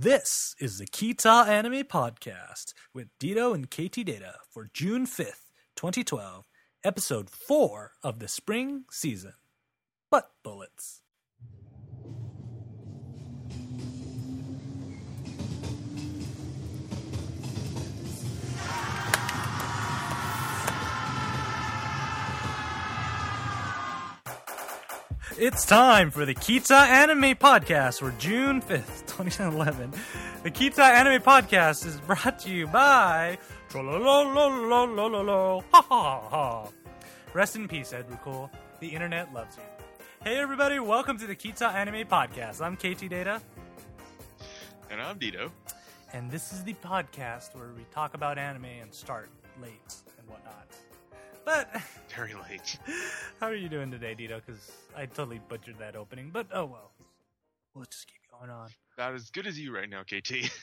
This is the Kita Anime Podcast with Dito and KT Data for June 5th, 2012, episode 4 of the spring season. Butt Bullets. It's time for the Kita Anime Podcast for June 5th, 2011. The Kita Anime Podcast is brought to you by. Ha ha ha. Rest in peace, Ed Rucol. The internet loves you. Hey everybody, welcome to the Kita Anime Podcast. I'm KT Data, And I'm Dito. and this is the podcast where we talk about anime and start late and whatnot. But Very late. How are you doing today, Dito? Because I totally butchered that opening, but oh well. We'll just keep going on. Not as good as you right now, KT.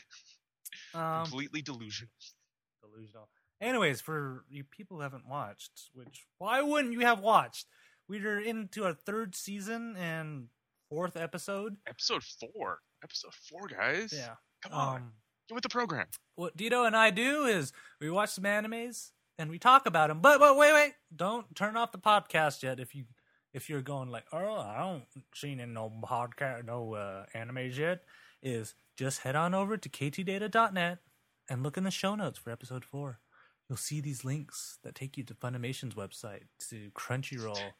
Um, Completely delusional. delusional. Anyways, for you people who haven't watched, which why wouldn't you have watched? We're into our third season and fourth episode. Episode four. Episode four, guys. Yeah. Come on. Um, Get with the program. what Dito and I do is we watch some animes and we talk about them. But but wait wait, don't turn off the podcast yet if you if you're going like oh I don't seen in no podcast no uh, animes yet. Is just head on over to ktdata.net and look in the show notes for episode four. You'll see these links that take you to Funimation's website, to Crunchyroll,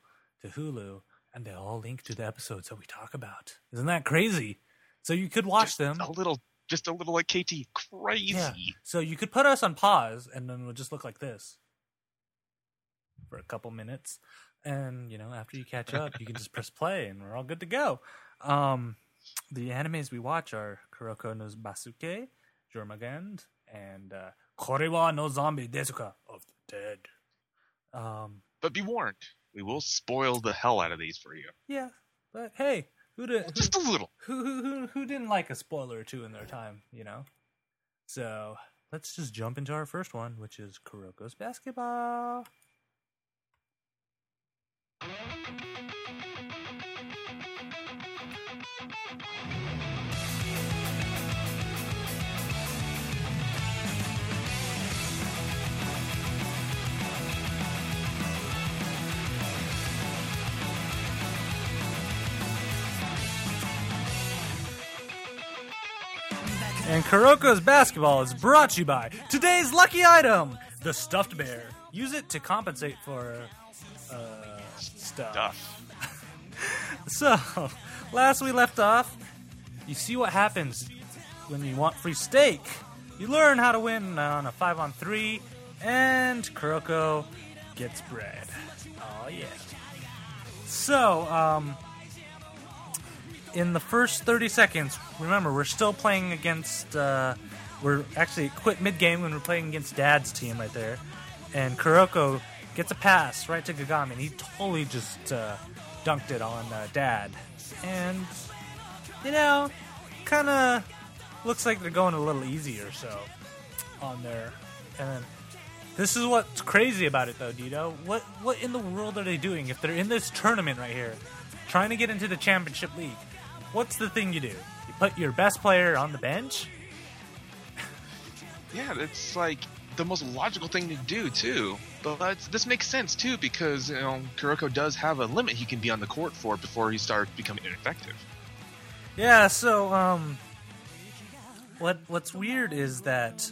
to Hulu, and they all link to the episodes that we talk about. Isn't that crazy? So you could watch Just them. A little, just a little like KT. Crazy. Yeah. So you could put us on pause, and then we'll just look like this for a couple minutes, and you know, after you catch up, you can just press play, and we're all good to go. Um, the animes we watch are Kuroko no Basuke, Jormungand, and uh, Kore wa no Zombie Desuka of the Dead. Um, But be warned, we will spoil the hell out of these for you. yeah, but hey, who did who, Just a little. who who who who didn't like a spoiler or two in their time, you know? So let's just jump into our first one, which is Kuroko's basketball. And Kuroko's basketball is brought to you by today's lucky item, the stuffed bear. Use it to compensate for uh, stuff. So, last we left off, you see what happens when you want free steak. You learn how to win on a 5 on 3, and Kuroko gets bread. Oh, yeah. So, um, in the first 30 seconds, remember, we're still playing against, uh, we're actually quit mid game when we're playing against Dad's team right there. And Kuroko gets a pass right to Kagami, and he totally just uh, dunked it on uh, Dad. And, you know, kind of looks like they're going a little easier so on there. And then this is what's crazy about it, though, Dito. What what in the world are they doing if they're in this tournament right here, trying to get into the championship league? What's the thing you do? You put your best player on the bench. Yeah, it's like the most logical thing to do too. But this makes sense too because you know Kuroko does have a limit he can be on the court for before he starts becoming ineffective. Yeah. So, um, what what's weird is that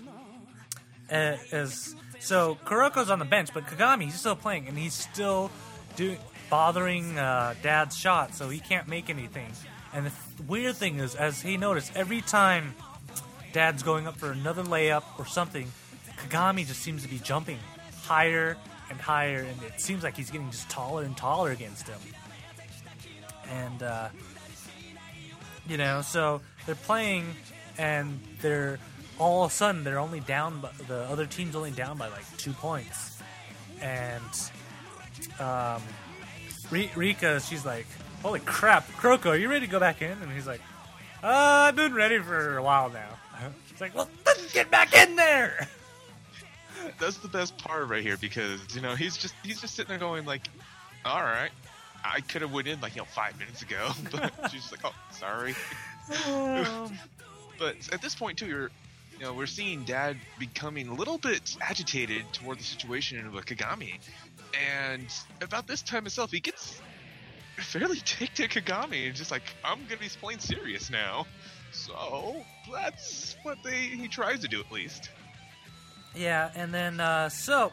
uh, as so Kuroko's on the bench, but Kagami he's still playing and he's still doing bothering uh, Dad's shot, so he can't make anything. And the th- weird thing is, as he noticed, every time Dad's going up for another layup or something, Kagami just seems to be jumping higher and higher, and it seems like he's getting just taller and taller against him. And uh, you know, so they're playing, and they're all of a sudden they're only down. By, the other team's only down by like two points, and um, Rika, she's like, "Holy crap, Kuroko, are you ready to go back in?" And he's like, uh, "I've been ready for a while now." She's like, "Well, get back in there." That's the best part right here because you know he's just he's just sitting there going like, all right, I could have went in like you know five minutes ago, but she's like, oh, sorry. Um, But at this point too, you're, you know, we're seeing Dad becoming a little bit agitated toward the situation with Kagami, and about this time itself, he gets fairly ticked at Kagami and just like, I'm gonna be playing serious now. So that's what they he tries to do at least. Yeah, and then uh, so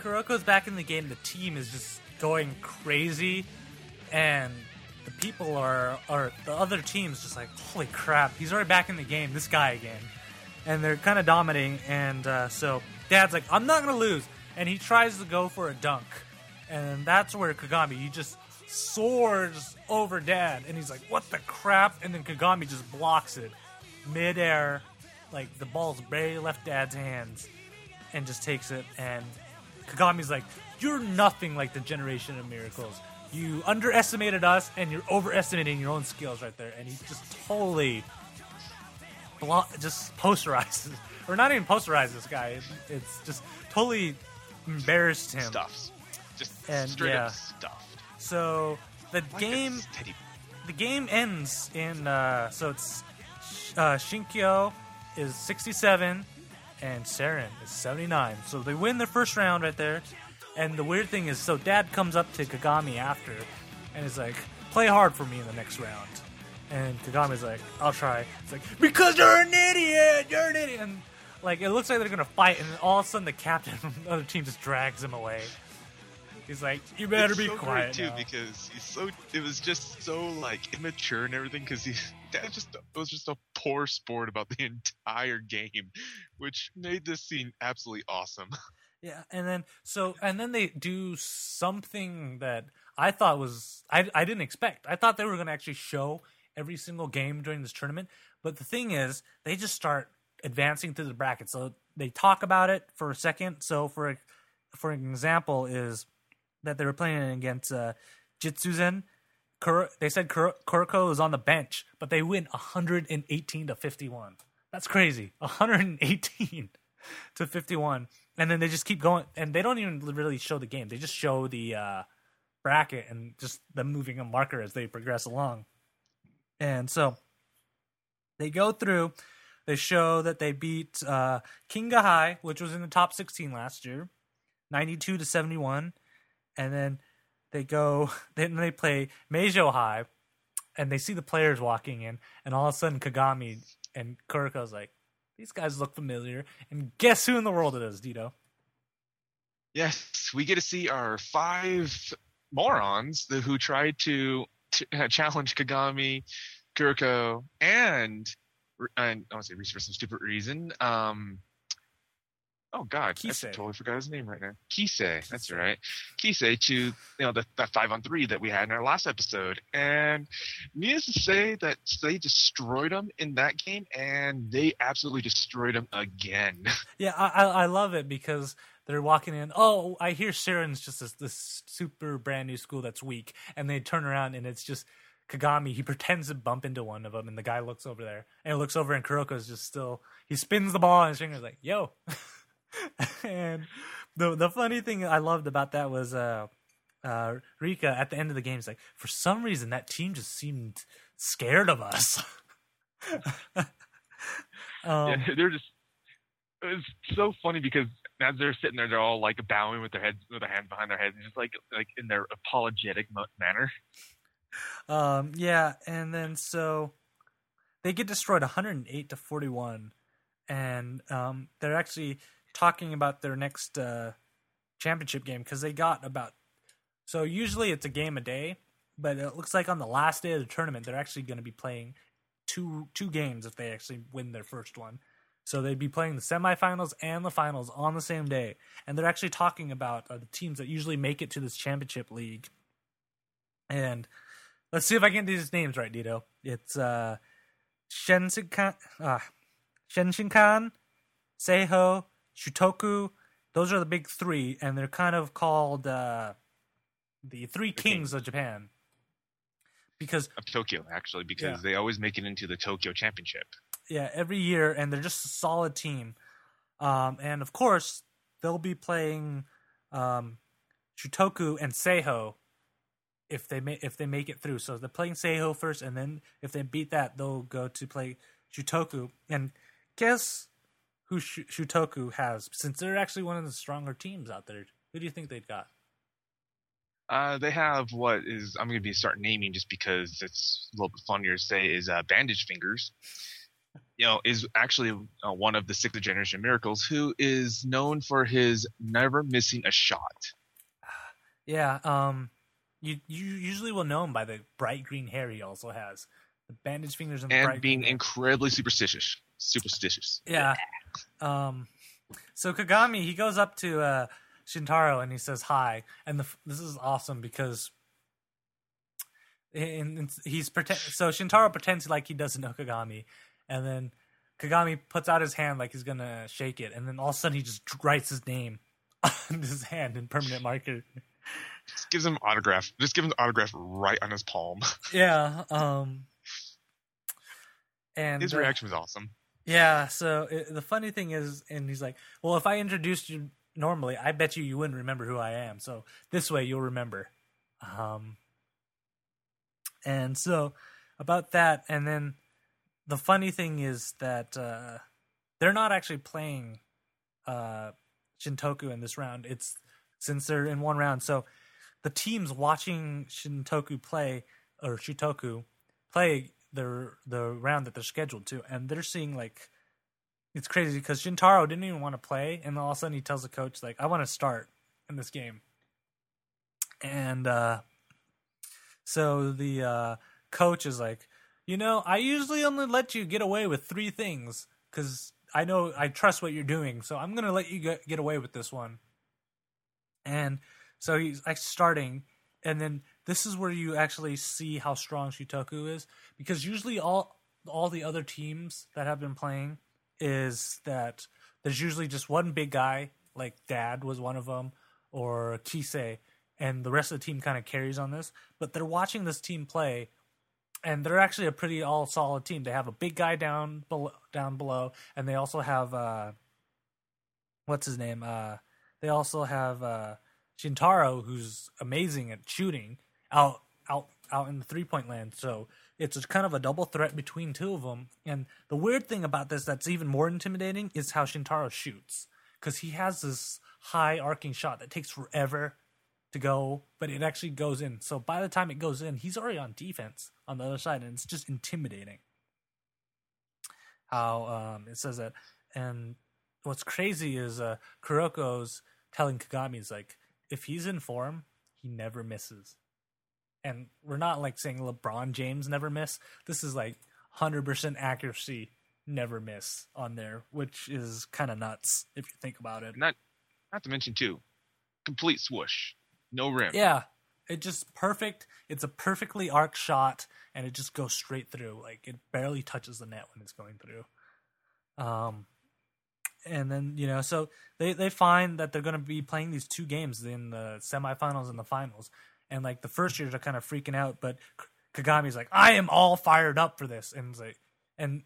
Kuroko's back in the game. The team is just going crazy, and the people are are the other team's just like, holy crap, he's already back in the game. This guy again, and they're kind of dominating. And uh, so Dad's like, I'm not gonna lose, and he tries to go for a dunk, and that's where Kagami he just soars over Dad, and he's like, what the crap? And then Kagami just blocks it midair, like the ball's barely left Dad's hands, and just takes it. And Kagami's like, "You're nothing like the Generation of Miracles. You underestimated us, and you're overestimating your own skills right there." And he just totally, blo- just posterizes, or not even posterizes this guy. It, it's just totally embarrassed him. Stuffs, just And, straight yeah. up stuffed. So the Like game the game ends in uh, so it's uh, Shinkyo is 67 and Seirin is 79. So they win their first round right there. And the weird thing is, so Dad comes up to Kagami after and is like, "Play hard for me in the next round." And Kagami's like, "I'll try." It's like, "Because you're an idiot. You're an idiot." And like it looks like they're gonna fight, and then all of a sudden the captain from the other team just drags him away. He's like, "You better It's be so quiet." too now." because he's so it was just so like immature and everything because he dad just it was just a poor sport about the entire game which made this scene absolutely awesome Yeah, and then so and then they do something that I thought was I I didn't expect. I thought they were going to actually show every single game during this tournament, but the thing is, they just start advancing through the bracket. So they talk about it for a second. So for for an example is that they were playing against uh, Jitsuzen. They said Kur- Kuroko is on the bench, but they win 118 to 51. That's crazy. 118 to 51 and then they just keep going and they don't even really show the game they just show the uh, bracket and just them moving a marker as they progress along and so they go through they show that they beat uh, kinga high which was in the top 16 last year 92 to 71 and then they go then they play Meijo high and they see the players walking in and all of a sudden kagami and kuroko's like these guys look familiar. And guess who in the world it is, Dito? yes we get to see our five morons who tried to uh, challenge kagami kuriko and and i want to say Reese for some stupid reason um Oh God, I Kise. totally forgot his name right now. Kise, that's right. Kise to you know the, that five on three that we had in our last episode, and needless to say that they destroyed him in that game, and they absolutely destroyed him again. Yeah, I, I I love it because they're walking in. Oh, I hear Sharon's just this, this super brand new school that's weak, and they turn around and it's just Kagami. He pretends to bump into one of them, and the guy looks over there, and he looks over, and Kuroko's just still. He spins the ball, and his finger's like, "Yo." and the the funny thing I loved about that was uh, uh, Rika at the end of the game is like, for some reason that team just seemed scared of us. um, yeah, they're just. It was so funny because as they're sitting there, they're all like bowing with their heads, with their hands behind their heads, just like like in their apologetic mo- manner. Um, yeah, and then so they get destroyed 108 to 41, and um, they're actually talking about their next uh, championship game because they got about. So usually it's a game a day, but it looks like on the last day of the tournament they're actually going to be playing two two games if they actually win their first one. So they'd be playing the semifinals and the finals on the same day, and they're actually talking about uh, the teams that usually make it to this championship league. And let's see if I get these names right, Dito. It's uh, Senshinkan, uh, Senshinkan, Seiho, Shutoku. Those are the big three, and they're kind of called uh, the three kings of Japan. Because Of Tokyo, actually, because Yeah. they always make it into the Tokyo Championship. yeah, every year, and they're just a solid team. Um, and of course, they'll be playing um, Shutoku and Seiho if they ma- if they make it through. So they're playing Seiho first, and then if they beat that, they'll go to play Shutoku, and guess who Sh- Shutoku has? Since they're actually one of the stronger teams out there, who do you think they've got? Uh, they have what is I'm going to be start naming just because it's a little bit funnier to say is uh, Bandage Fingers. You know, is actually uh, one of the sixth generation miracles who is known for his never missing a shot. Yeah, um, you you usually will know him by the bright green hair he also has, the bandage fingers and, the and bright being incredibly superstitious. Superstitious. Yeah. Um, so Kagami he goes up to uh, Shintaro and he says hi, and the, this is awesome because. And he's pretend so Shintaro pretends like he doesn't know Kagami, and then Kagami puts out his hand like he's gonna shake it, and then all of a sudden he just writes his name on his hand in permanent marker. Just gives him autograph. Just gives him the autograph right on his palm. Yeah. Um. And His uh, reaction was awesome. Yeah. So it, the funny thing is, and he's like, "Well, if I introduced you normally, I bet you you wouldn't remember who I am. So this way, you'll remember." Um. And so about that, and then the funny thing is that uh, they're not actually playing uh, Shintoku in this round. It's since they're in one round, so the teams watching Shintoku play or Shutoku play the the round that they're scheduled to, and they're seeing like it's crazy because Shintaro didn't even want to play, and all of a sudden he tells the coach like, "I want to start in this game," and uh, so the uh, coach is like, "You know, I usually only let you get away with three things because I know I trust what you're doing, so I'm gonna let you get, get away with this one." And so he's like starting, and then this is where you actually see how strong Shutoku is because usually all all the other teams that have been playing is that there's usually just one big guy, like Dad was one of them, or Kise, and the rest of the team kind of carries on this. But they're watching this team play, and they're actually a pretty all solid team. They have a big guy down below, down below, and they also have uh, what's his name? Uh, they also have uh, Shintaro, who's amazing at shooting out out out in the three point land. So it's kind of a double threat between two of them. And the weird thing about this that's even more intimidating is how Shintaro shoots because he has this high arcing shot that takes forever to go, but it actually goes in. So by the time it goes in, he's already on defense on the other side, and it's just intimidating. How um, it says that, and what's crazy is uh, Kuroko's telling Kagami like, if he's in form, he never misses. And we're not like saying LeBron James never miss. This is like 100% accuracy, never miss on there, which is kind of nuts if you think about it. Not not to mention too, complete swoosh, no rim. Yeah, it just perfect. It's a perfectly arc shot, and it just goes straight through. Like it barely touches the net when it's going through. Um, and then you know, so they they find that they're going to be playing these two games in the semifinals and the finals, and like the first years are kind of freaking out, but Kagami's like, I am all fired up for this, and like, and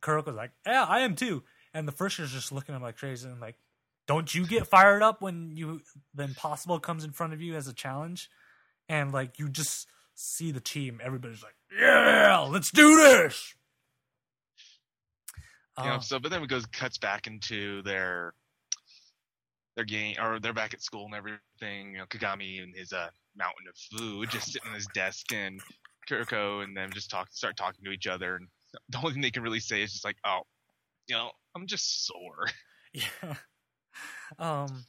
Kuroko's like, yeah, I am too, and the first year's just looking at him like crazy, and like, don't you get fired up when you the impossible comes in front of you as a challenge, and like you just see the team, everybody's like, yeah, let's do this. You know, Um, so but then it goes cuts back into their their game or they're back at school and everything. You know, Kagami and his uh mountain of food just sitting on his desk and Kuroko and them just talk start talking to each other and the only thing they can really say is just like, Oh, you know, I'm just sore. Yeah. Um,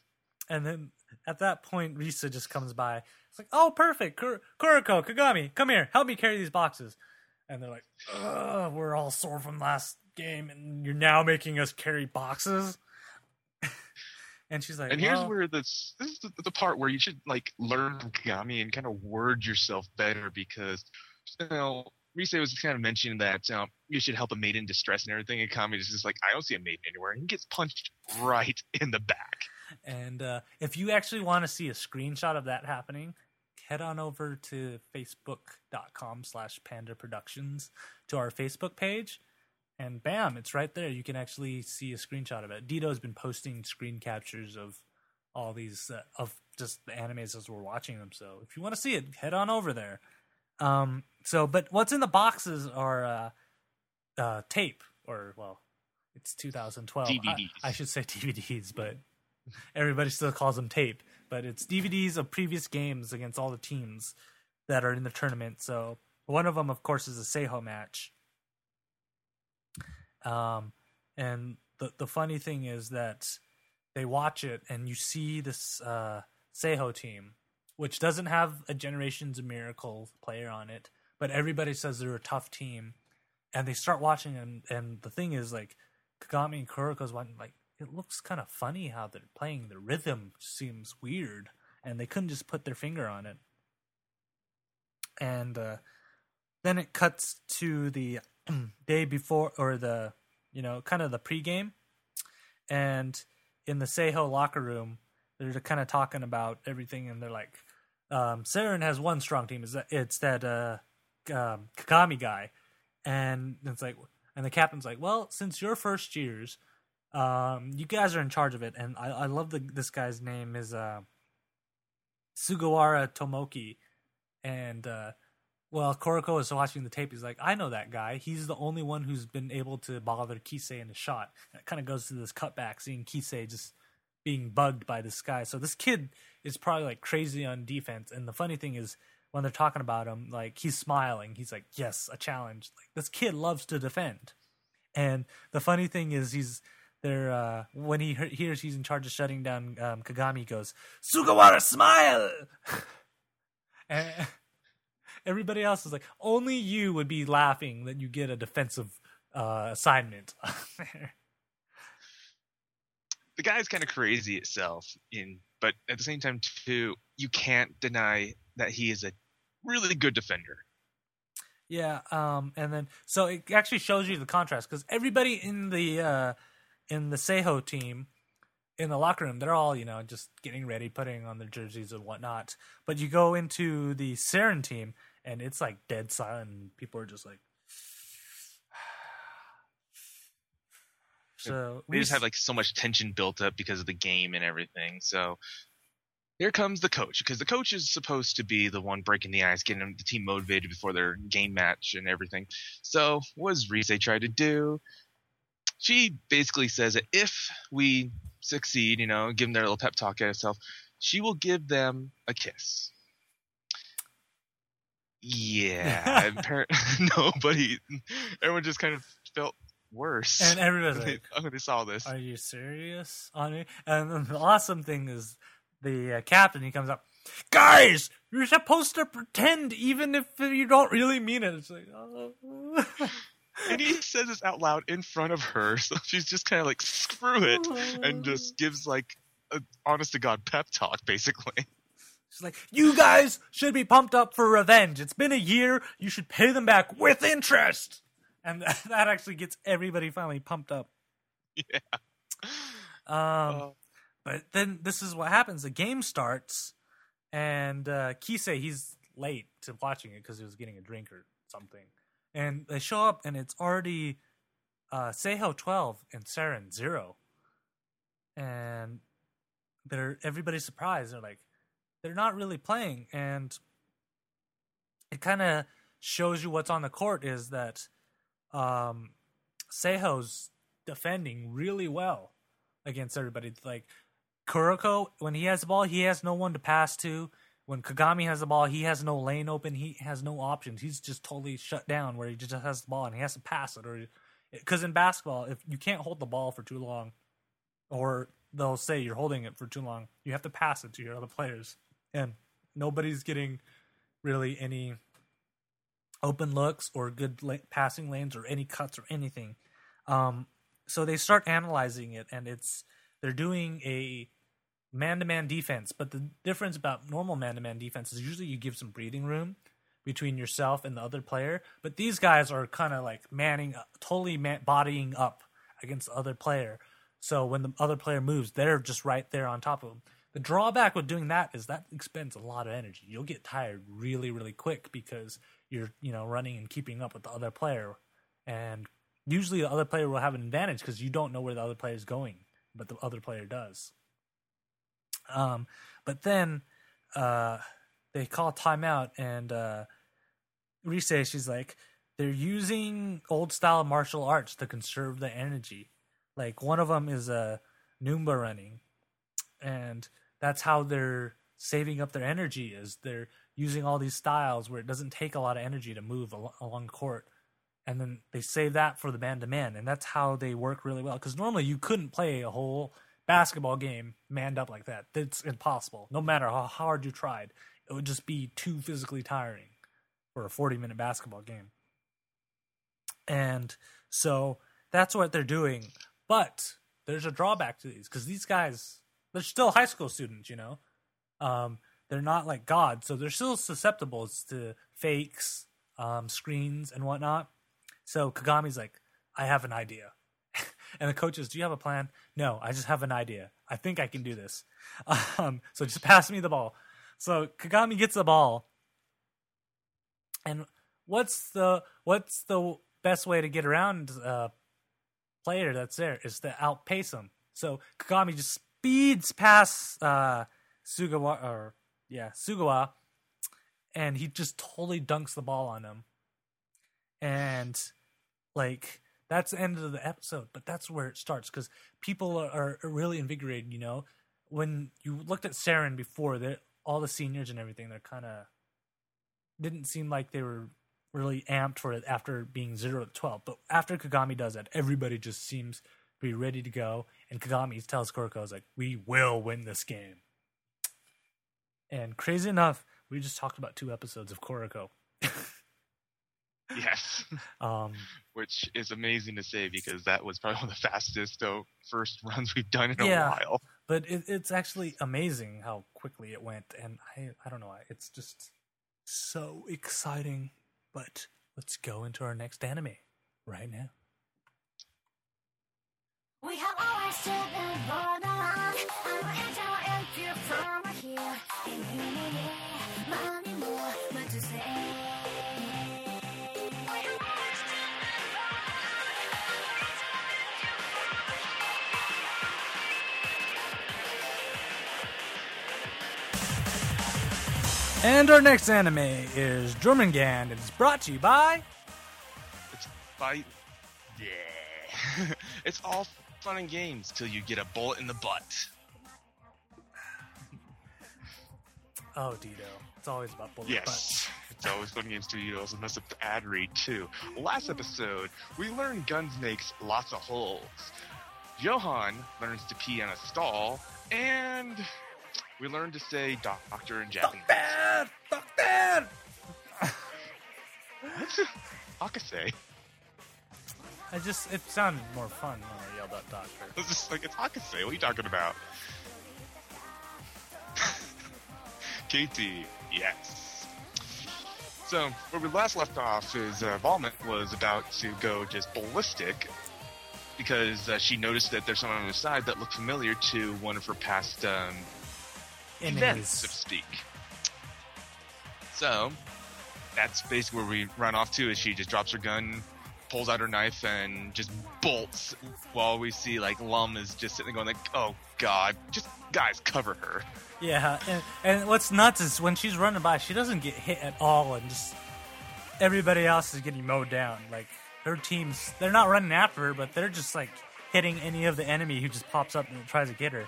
and then at that point, Risa just comes by. It's like, oh, perfect. Kur- Kagami, come here. Help me carry these boxes. And they're like, we're all sore from last game, and you're now making us carry boxes. And she's like, And here's where this this is the, the part where you should like learn from Kagami and kind of word yourself better because you know Rise was kind of mentioning that um, you should help a maid in distress and everything, and Kami is just like, I don't see a maiden anywhere, and he gets punched right in the back. And uh, if you actually want to see a screenshot of that happening, head on over to facebook.com slash panda productions to our Facebook page. And bam, it's right there. You can actually see a screenshot of it. Dito's been posting screen captures of all these, uh, of just the animes as we're watching them. So if you want to see it, head on over there. Um, so, but what's in the boxes are uh, uh, tape. or well, it's 2012. DVDs. I, I should say DVDs, but everybody still calls them tape. But it's DVDs of previous games against all the teams that are in the tournament. So one of them, of course, is a Seiho match. Um, and the the funny thing is that they watch it and you see this uh, Seiho team, which doesn't have a Generations of Miracle player on it, but everybody says they're a tough team, and they start watching and and the thing is like Kagami and Kuroko's one like it looks kind of funny how they're playing. The rhythm seems weird, and they couldn't just put their finger on it. And uh, then it cuts to the day before, or the you know kind of the pregame, and in the Seiho locker room, they're kind of talking about everything, and they're like, um, Seirin has one strong team. Is that it's that uh, um, Kagami guy, and it's like, and the captain's like, well, since your first years, um, you guys are in charge of it, and I, I love the this guy's name is uh, Sugawara Tomoki, and uh, well, Kuroko is watching the tape. He's like, I know that guy. He's the only one who's been able to bother Kise in a shot. That kind of goes to this cutback, seeing Kise just being bugged by this guy. So this kid is probably like crazy on defense. And the funny thing is, when they're talking about him, like he's smiling. He's like, "Yes, a challenge." Like this kid loves to defend. And the funny thing is, he's there uh, when he he- hears he's in charge of shutting down um, Kagami. He goes, "Sugawara, smile!" and everybody else is like, "Only you would be laughing that you get a defensive uh, assignment." the guy's kind of crazy itself in but at the same time too you can't deny that he is a really good defender Yeah, um, and then so it actually shows you the contrast because everybody in the uh, in the Seiho team in the locker room, they're all you know just getting ready, putting on their jerseys and whatnot. But you go into the Seirin team, and it's like dead silent. And people are just like. So they we just have like so much tension built up because of the game and everything so here comes the coach because the coach is supposed to be the one breaking the ice getting the team motivated before their game match and everything so what does Rise try to do she basically says that if we succeed you know give them their little pep talk at herself she will give them a kiss yeah nobody everyone just kind of felt worse and everybody's they, like, when they saw this Are you serious on me? And the awesome thing is the uh, captain. He comes up, guys. You're supposed to pretend, even if you don't really mean it. It's like, oh. and he says this out loud in front of her, so she's just kind of like, "Screw it," and just gives like a honest to god pep talk, basically. She's like, you guys should be pumped up for revenge. It's been a year. You should pay them back with interest. And that actually gets everybody finally pumped up. Yeah. Um, Oh. But then this is what happens. The game starts, and uh, Kise he's late to watching it because he was getting a drink or something. And they show up, and it's already uh, Seiho twelve and Seirin zero, and they're everybody's surprised. They're like, they're not really playing, and it kind of shows you what's on the court is that um, Seiho's defending really well against everybody. Like Kuroko, when he has the ball, he has no one to pass to. When Kagami has the ball, he has no lane open. He has no options. He's just totally shut down where he just has the ball and he has to pass it. Or because in basketball, if you can't hold the ball for too long, or they'll say you're holding it for too long, you have to pass it to your other players, and nobody's getting really any open looks or good la- passing lanes or any cuts or anything. Um, so they start analyzing it, and it's they're doing a man-to-man defense. But the difference about normal man-to-man defense is usually you give some breathing room between yourself and the other player. But these guys are kind of like manning, totally man- bodying up against the other player. So when the other player moves, they're just right there on top of them. The drawback with doing that is that expends a lot of energy. You'll get tired really, really quick because you're, you know, running and keeping up with the other player. And usually the other player will have an advantage because you don't know where the other player is going, but the other player does. Um, but then uh, they call timeout, and uh, Rise, she's like, they're using old style martial arts to conserve the energy. Like one of them is a Namba running, and that's how they're saving up their energy. Is they're using all these styles where it doesn't take a lot of energy to move al- along court, and then they save that for the man to man, and that's how they work really well. Because normally you couldn't play a whole basketball game manned up like that. It's impossible. No matter how hard you tried, it would just be too physically tiring for a 40 minute basketball game. And so that's what they're doing. But there's a drawback to these because these guys, they're still high school students, you know? Um, they're not like God, so they're still susceptible to fakes, um, screens, and whatnot. So Kagami's like, I have an idea. and the coach is, Do you have a plan? No, I just have an idea. I think I can do this. Um, so just pass me the ball. So Kagami gets the ball. And what's the what's the best way to get around a player that's there is to outpace him. So Kagami just speeds past uh, Sugawa or yeah, Sugawa and he just totally dunks the ball on him. And like that's the end of the episode, but that's where it starts because people are, are really invigorated. You know, when you looked at Seirin before, that all the seniors and everything, they're kind of didn't seem like they were really amped for it after being zero to twelve. But after Kagami does that, everybody just seems be ready to go. And Kagami tells Kuroko, "Is like we will win this game." And crazy enough, we just talked about two episodes of Kuroko. Yes. Um, Which is amazing to say because that was probably one of the fastest uh, first runs we've done in a while. but it, it's actually amazing how quickly it went and i i don't know it's just so exciting but let's go into our next anime right now We have always stood in borderline. I'm angel and you from here. And you money more, but to say. We have always stood in and our next anime is Jormungand and it's brought to you by It's by. Yeah. it's all fun and games till you get a bullet in the butt. oh Dido it's always about bullet Yes. It's always fun games too. You also mess up the ad read too. Last episode, we learned guns makes lots of holes. Johan learns to pee on a stall, and we learned to say doctor in butt Japanese. fuck that fuck that What's Akase? I just it sounded more fun when i yelled out doctor It's just like it's Akase. What are you talking about? Katie, yes. So where we last left off is uh, Valmet was about to go just ballistic because uh, she noticed that there's someone on the side that looked familiar to one of her past um, events, so to enemies speak. So that's basically where we run off to. Is she just drops her gun, pulls out her knife, and just bolts. While we see like Lum is just sitting there going like, "Oh God, just guys, cover her." Yeah, and, and what's nuts is when she's running by, she doesn't get hit at all, and just everybody else is getting mowed down. Like her team's, they're not running after her, but they're just like hitting any of the enemy who just pops up and tries to get her.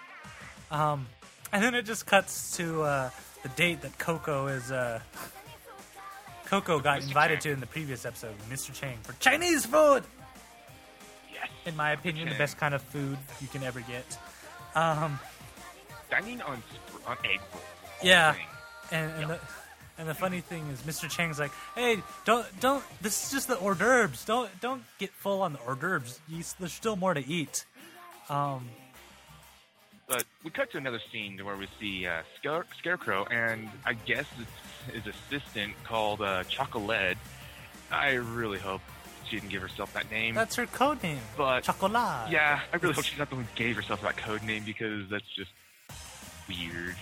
Um, and then it just cuts to uh, the date that Koko is. Uh, Koko got Mr. invited Chang. to in the previous episode, Mr. Chang, for Chinese food. Yes. In my opinion, the best kind of food you can ever get. Um, Dining on sp- on egg rolls. Yeah. And and the and the funny thing is, Mr. Chang's like, "Hey, don't don't. This is just the hors d'oeuvres. Don't don't get full on the hors d'oeuvres. You, there's still more to eat." Um, But we cut to another scene where we see uh, Scare- Scarecrow and I guess it's his assistant called uh, Chocolate. I really hope she didn't give herself that name. that's her code name. But- Chocolat. yeah, I really hope she's not the one who gave herself that code name because that's just weird.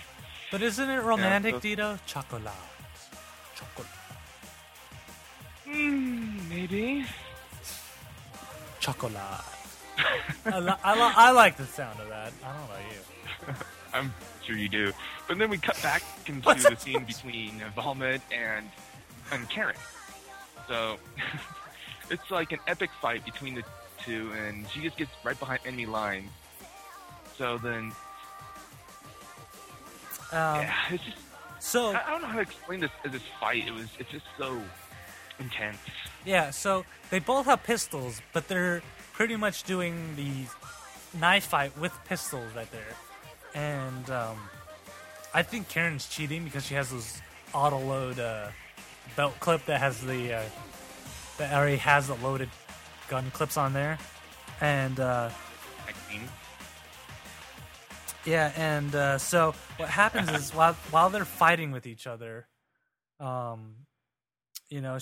But isn't it romantic, so- Dito? Chocolat. Chocolat. Hmm, maybe. Chocolat. I, li- I, li- I like the sound of that. I don't know you. I'm sure you do. But then we cut back into the scene between Valmet and and Karen. So it's like an epic fight between the two, and she just gets right behind enemy lines. So then, Um, yeah, it's just So I I don't know how to explain this this fight. It was it's just so intense. yeah, so they both have pistols, but they're pretty much doing the knife fight with pistols right there. And um, I think Karen's cheating because she has those auto load uh, belt clip that has the uh, that already has the loaded gun clips on there. And uh, Yeah, and uh, so what happens is while while they're fighting with each other, um, you know,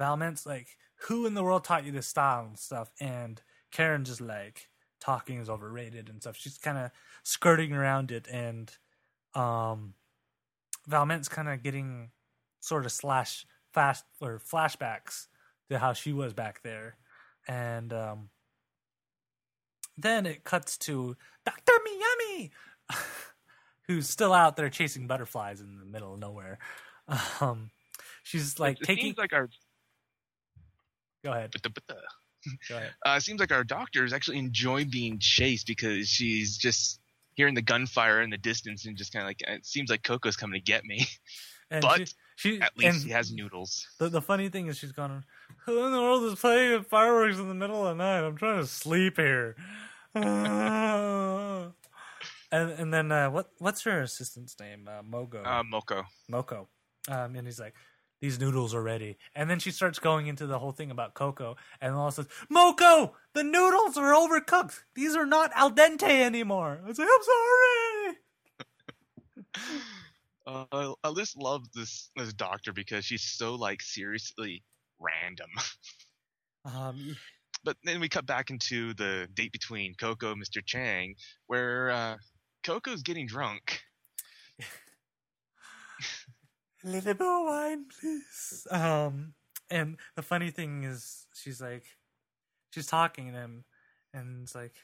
Valmet's like, "Who in the world taught you this style and stuff?" And Karen just like talking is overrated and stuff. She's kind of skirting around it, and um, Valmet's kind of getting sort of slash fast or flashbacks to how she was back there, and um, then it cuts to Dr. Miami, who's still out there chasing butterflies in the middle of nowhere. Um, she's like it taking. seems like our go ahead. Go ahead. it seems like our doctor is actually enjoying being chased because she's just hearing the gunfire in the distance and just kind of like it seems like Koko's coming to get me. And But she, she At least and he has noodles. The, the funny thing is, she's gone. Who in the world is playing fireworks in the middle of the night? I'm trying to sleep here. and and then uh, what what's her assistant's name? Uh, Mogo. Uh, Moko. Moko. Um, and he's like, these noodles are ready. And then she starts going into the whole thing about Koko, and all says, Moko, the noodles are overcooked. These are not al dente anymore. I was like, I'm sorry. Uh, I- I just love this this doctor because she's so like seriously random. Um, but then we cut back into the date between Koko and Mr. Chang, where uh, Koko's getting drunk. A little more wine, please. Um, and the funny thing is, she's like, she's talking to him, and it's like,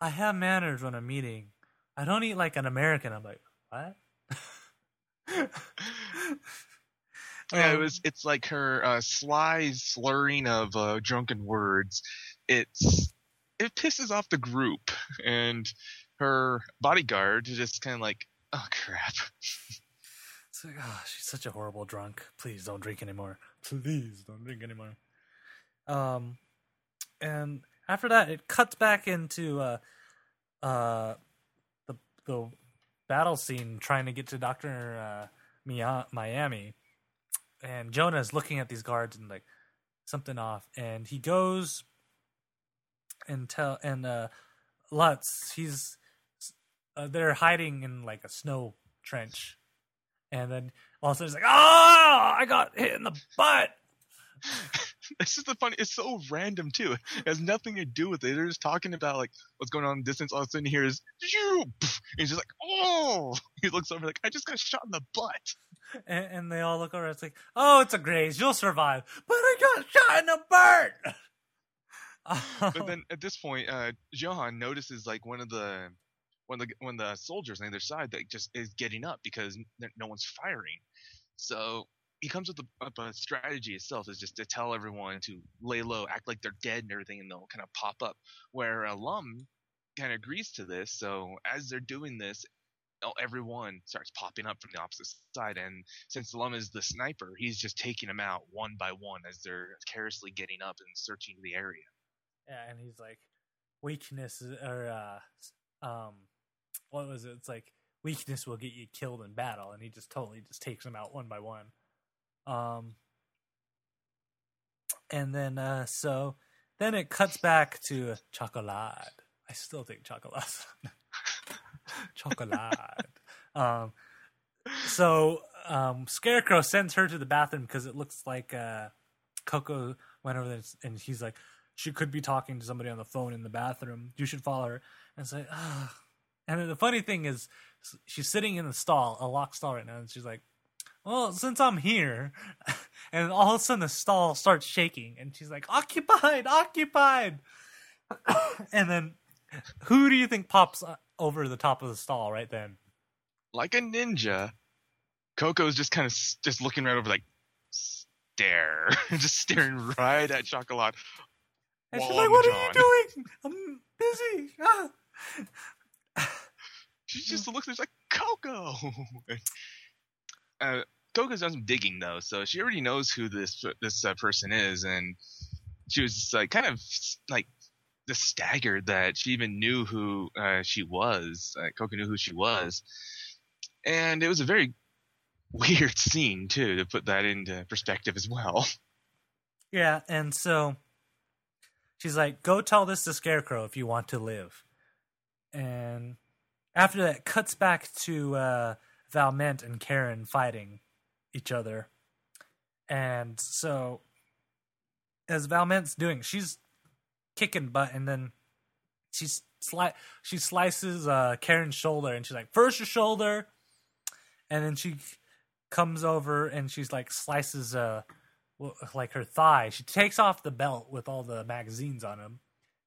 I have manners when I'm eating. I don't eat like an American. I'm like, what? Yeah, it Um, was. It's like her uh, sly slurring of uh, drunken words. It's it pisses off the group, and her bodyguard is just kind of like, oh crap. Like, oh, she's such a horrible drunk. Please don't drink anymore. Please don't drink anymore. Um, and after that, it cuts back into uh, uh, the the battle scene trying to get to Doctor uh, Miami, and Jonah is looking at these guards and like something off, and he goes and tell and uh, Lutz he's uh, they're hiding in like a snow trench and then all of a sudden it's like, oh, I got hit in the butt. This is the funny. It's so random too. It has nothing to do with it. They're just talking about like what's going on in the distance. All of a sudden, he hears you. And he's just like, oh. He looks over like, I just got shot in the butt. And, and they all look over. It's like, oh, it's a graze. You'll survive. But I got shot in the butt. But then at this point, uh, Johan notices like one of the of the when the soldiers on the other side that just is getting up because no one's firing. So he comes with a, a strategy itself is just to tell everyone to lay low, act like they're dead and everything, and they'll kind of pop up. Where uh, Lum kind of agrees to this. So as they're doing this, everyone starts popping up from the opposite side, and since Lum is the sniper, he's just taking them out one by one as they're carelessly getting up and searching the area. yeah, and he's like, weakness or uh, um, what was it? It's like weakness will get you killed in battle, and he just totally just takes them out one by one. Um, and then uh, so then it cuts back to chocolate. I still think chocolate. chocolate. um, so um, Scarecrow sends her to the bathroom because it looks like uh, Koko went over there and he's like, she could be talking to somebody on the phone in the bathroom. You should follow her. And it's like. And then the funny thing is, she's sitting in the stall, a locked stall right now, and she's like, well, since I'm here, and all of a sudden the stall starts shaking, and she's like, occupied, occupied. and then, who do you think pops uh, over the top of the stall right then? like a ninja, Koko's just kind of just looking right over, like, stare, just staring right at Chocolat. And she's like, "What are you doing? I'm busy." Ah. She just looks at her, she's like Koko. uh, Koko's done some digging though, so she already knows who this this uh, person is, and she was like kind of like just staggered that she even knew who uh, she was. Uh, Koko knew who she was, and it was a very weird scene too to put that into perspective as well. Yeah, and so she's like, "Go tell this to Scarecrow if you want to live." And after that, cuts back to uh, Valmet and Karen fighting each other. And so, as Valmet's doing, she's kicking butt, and then she's sli- she slices uh, Karen's shoulder, and she's like, first your shoulder," and then she comes over and she's like slices uh like her thigh. She takes off the belt with all the magazines on him,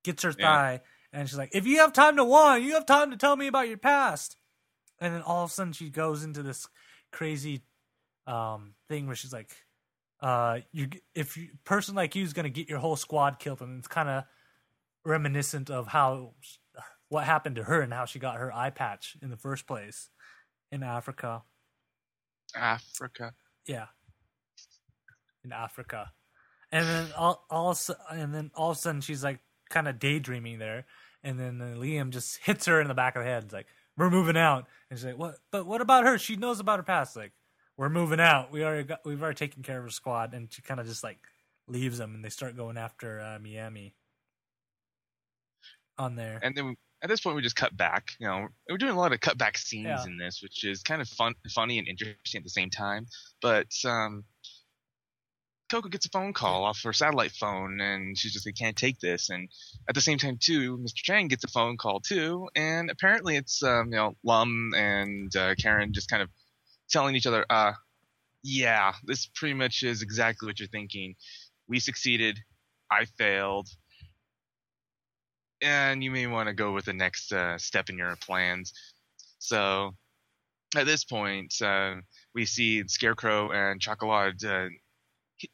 gets her Yeah. thigh, and she's like, "If you have time to whine, you have time to tell me about your past." And then all of a sudden, she goes into this crazy um, thing where she's like, "Uh, you if you person like you is gonna get your whole squad killed," and it's kind of reminiscent of how what happened to her and how she got her eye patch in the first place in Africa. Africa. Yeah. In Africa. And then all, all of a su- and then all of a sudden she's like kind of daydreaming there, and then uh, Liam just hits her in the back of the head. It's like we're moving out, and she's like, "What? But what about her? She knows about her past. Like we're moving out. We already got, we've already taken care of her squad." And she kind of just like leaves them, and they start going after uh, Miami on there. and then we, at this point we just cut back. You know, we're doing a lot of cutback scenes Yeah. in this, which is kind of fun, funny and interesting at the same time. But um, Koko gets a phone call off her satellite phone, and she's just like, "Can't take this." And at the same time, too, Mr. Chang gets a phone call too, and apparently it's um, you know Lum and uh, Karen just kind of telling each other, "Uh, yeah, this pretty much is exactly what you're thinking. We succeeded. I failed." and you may want to go with the next uh, step in your plans. So at this point, uh, we see Scarecrow and Chocolat uh,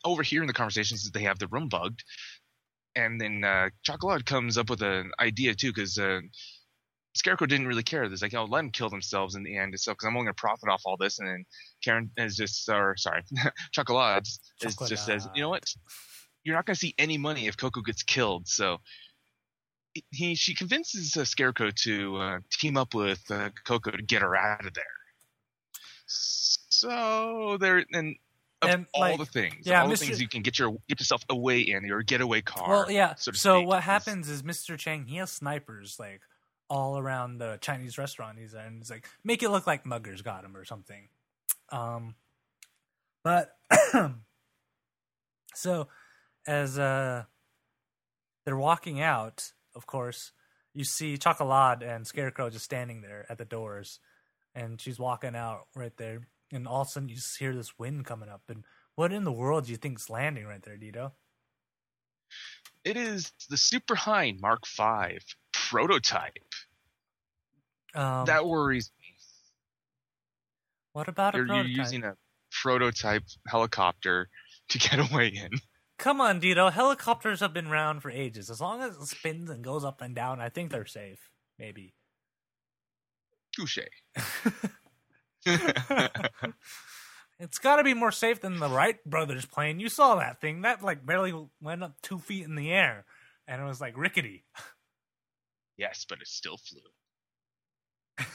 overhearing the conversations that they have the room bugged. And then uh, Chocolat comes up with an idea too, because uh, Scarecrow didn't really care. There's like, oh, let them kill themselves in the end, so because I'm only gonna profit off all this. And then Karen is just, or sorry, Chocolat is just says, you know what? You're not gonna see any money if Koko gets killed. So he she convinces uh, Scarecrow to uh, team up with uh, Koko to get her out of there. So there and of And, all like, the things, yeah, all the things you can get your get yourself away in your getaway car. Well, yeah. So, So what happens is Mr. Chang he has snipers like all around the Chinese restaurant he's and he's like make it look like muggers got him or something. Um, but so as uh they're walking out, of course, you see Chocolat and Scarecrow just standing there at the doors, and she's walking out right there, and all of a sudden you just hear this wind coming up, and what in the world do you think's landing right there, Dito? It is the Super Hind Mark V prototype. Um, that worries me. what about a You're, you're using a prototype helicopter to get away in. Come on, Dito. Helicopters have been around for ages. As long as it spins and goes up and down, I think they're safe. Maybe. Touche. it's got to be more safe than the Wright brothers plane. You saw that thing. That like barely went up two feet in the air, and it was like rickety. yes, but it still flew.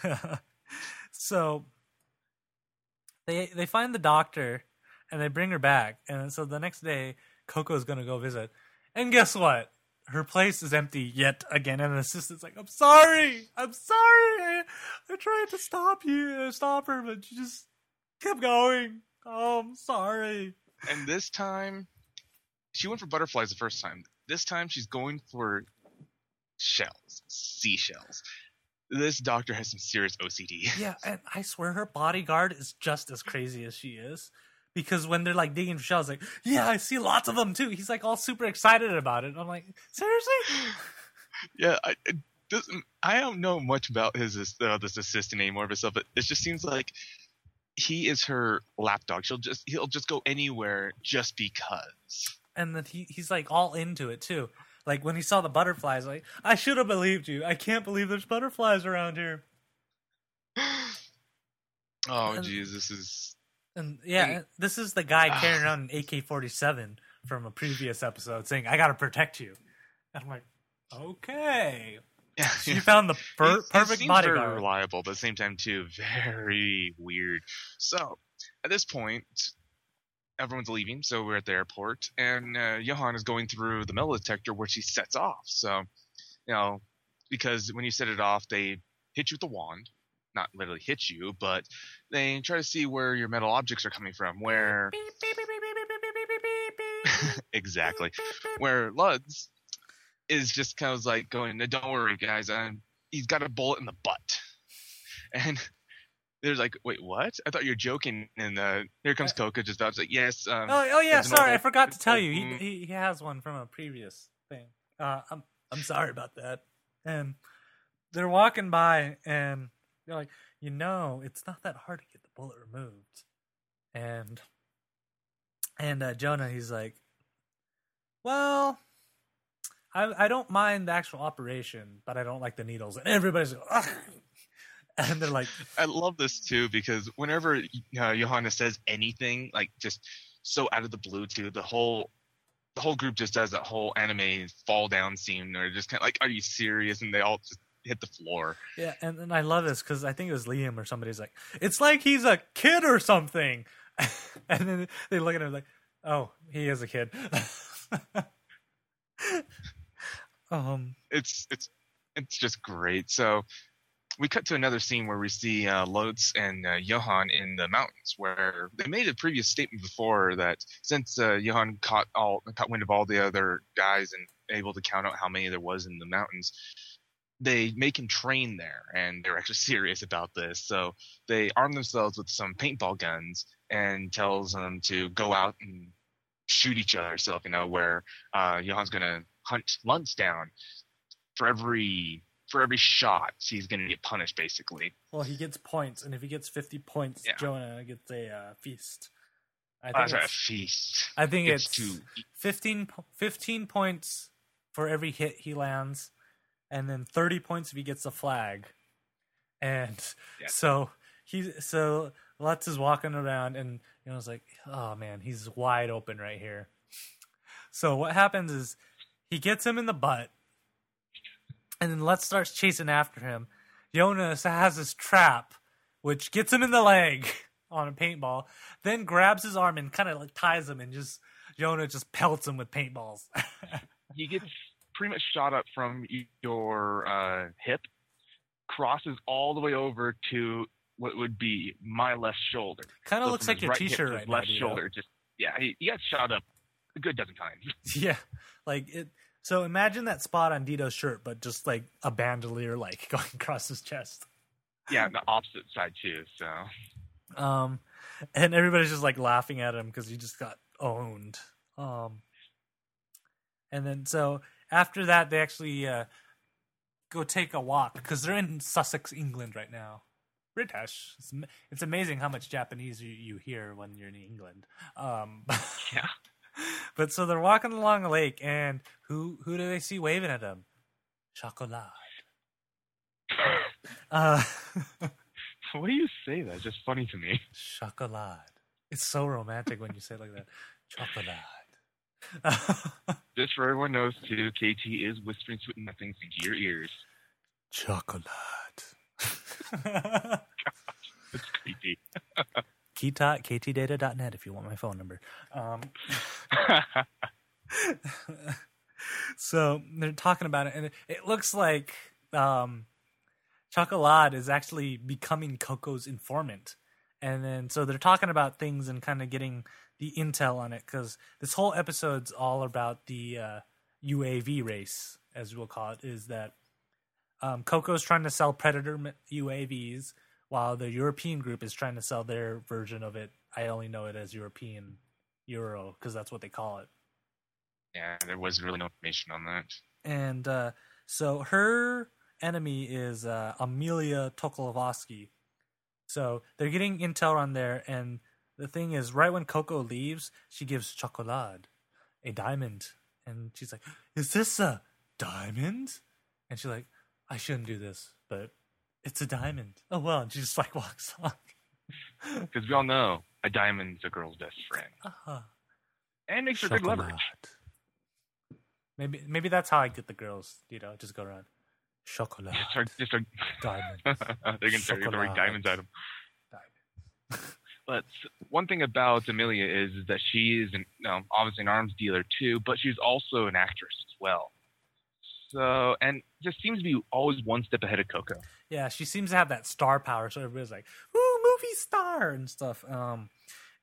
so they they find the doctor and they bring her back, and so the next day Koko's gonna go visit, and guess what? Her place is empty yet again, and the assistant's like, "I'm sorry, I'm sorry. I, I tried to stop you, stop her, but she just kept going. Oh, I'm sorry." And this time, she went for butterflies the first time. This time, she's going for shells, seashells. This doctor has some serious OCD. Yeah, and I swear her bodyguard is just as crazy as she is. Because when they're like digging for shells, like, yeah, I see lots of them too. He's like all super excited about it. I'm like, seriously? yeah, I, doesn't, I don't know much about his uh, this assistant anymore, but stuff. But it just seems like he is her lapdog. She'll just he'll just go anywhere just because. and then he he's like all into it too. Like when he saw the butterflies, like I should have believed you. I can't believe there's butterflies around here. Oh jeez, this is And yeah, And- this is the guy Ah. carrying around an AK-47 from a previous episode, saying, "I got to protect you." And I'm like, okay. yeah. So you found the per- he perfect Very bodyguard. reliable, but at the same time too very weird. So at this point, everyone's leaving, so we're at the airport, and uh, Johan is going through the metal detector, which he sets off. So you know, because when you set it off, they hit you with the wand not literally hit you, but they try to see where your metal objects are coming from. Where exactly, where Luds is just kind of like going, no, "Don't worry, guys, I'm." He's got a bullet in the butt, and there's like, wait, what? I thought you were joking. And uh, here comes Koko, just about like, yes. Um, oh, oh yeah, sorry, I forgot to tell you. He, he, he has one from a previous thing. Uh, I'm I'm sorry about that. And they're walking by, and they're like, you know, it's not that hard to get the bullet removed. And and uh, Jonah, he's like, well, I I don't mind the actual operation, but I don't like the needles. And everybody's like, Ugh. and they're like, I love this too because whenever uh, Johanna says anything, like just so out of the blue, too, the whole the whole group just does that whole anime fall down scene, or just kind of like, "Are you serious?" And they all just hit the floor. Yeah, and, and I love this because I think it was Liam or somebody's like, it's like he's a kid or something. and then they look at him like, oh, he is a kid. um, it's it's it's just great. So we cut to another scene where we see uh, Lotz and uh, Johan in the mountains, where they made a previous statement before that since uh, Johan caught all caught wind of all the other guys and able to count out how many there was in the mountains, they make him train there, and they're actually serious about this. So they arm themselves with some paintball guns and tells them to go out and shoot each other. So you know where uh, Johan's gonna hunt Luntz down for every for every shot he's gonna get punished basically. well, he gets points, and if he gets 50 points, Yeah. Jonah gets a uh, feast. I Oh, think, sorry, a it's, feast. I think It's it's 15, 15 points for every hit he lands, and then 30 points if he gets a flag. And Yeah. so he so Lutz is walking around and you know it's like, oh man, he's wide open right here. So what happens is he gets him in the butt, and then Lutz starts chasing after him. Jonas has his trap, which gets him in the leg on a paintball, then grabs his arm and kind of like ties him and just Jonah just pelts him with paintballs. he gets pretty much shot up from your uh, hip, crosses all the way over to what would be my left shoulder. kind of So looks like your right t-shirt right left Dito. shoulder. Just yeah, he, he got shot up a good dozen times. Yeah, like it. So imagine that spot on Dito's shirt, but just like a bandolier, like going across his chest. yeah, the opposite side too. So Um, and everybody's just like laughing at him because he just got owned. Um, and then so after that, they actually uh, go take a walk because they're in Sussex, England right now. British. It's, it's amazing how much Japanese you, you hear when you're in England. Um, yeah, but so they're walking along a lake, and who who do they see waving at them? Chocolat. Uh, why do you say that? It's just funny to me. chocolat. It's so romantic when you say it like that. Chocolat. Just for everyone knows too, KT is whispering sweet nothings into your ears. chocolat. It's creepy. Kita, ktdata.net if you want my phone number. Um, so they're talking about it, and it, it looks like um, Chocolat is actually becoming Koko's informant. And then, so they're talking about things and kind of getting the intel on it because this whole episode's all about the uh, UAV race, as we'll call it. Is that um, Koko's trying to sell Predator UAVs while the European group is trying to sell their version of it. I only know it as European Euro because that's what they call it. yeah, there was really no information on that. And uh, so her enemy is uh, Amelia Tokolovsky. So they're getting intel on there, and the thing is, right when Koko leaves, she gives Chocolade a diamond, and she's like, "Is this a diamond?" And she's like, "I shouldn't do this, but it's a diamond." Oh well, and she just like walks on. Because we all know a diamond's a girl's best friend. Uh-huh. And makes her good leverage. Maybe maybe that's how I get the girls. You know, just go around. Chocolate. Just start, just start, Diamond. they can start throwing diamonds at him. Diamond. But one thing about Amelia is, is that she is an, you know, obviously an arms dealer too, but she's also an actress as well. So, and just seems to be always one step ahead of Koko. Yeah, she seems to have that star power, so everybody's like, "Ooh, movie star" and stuff. Um,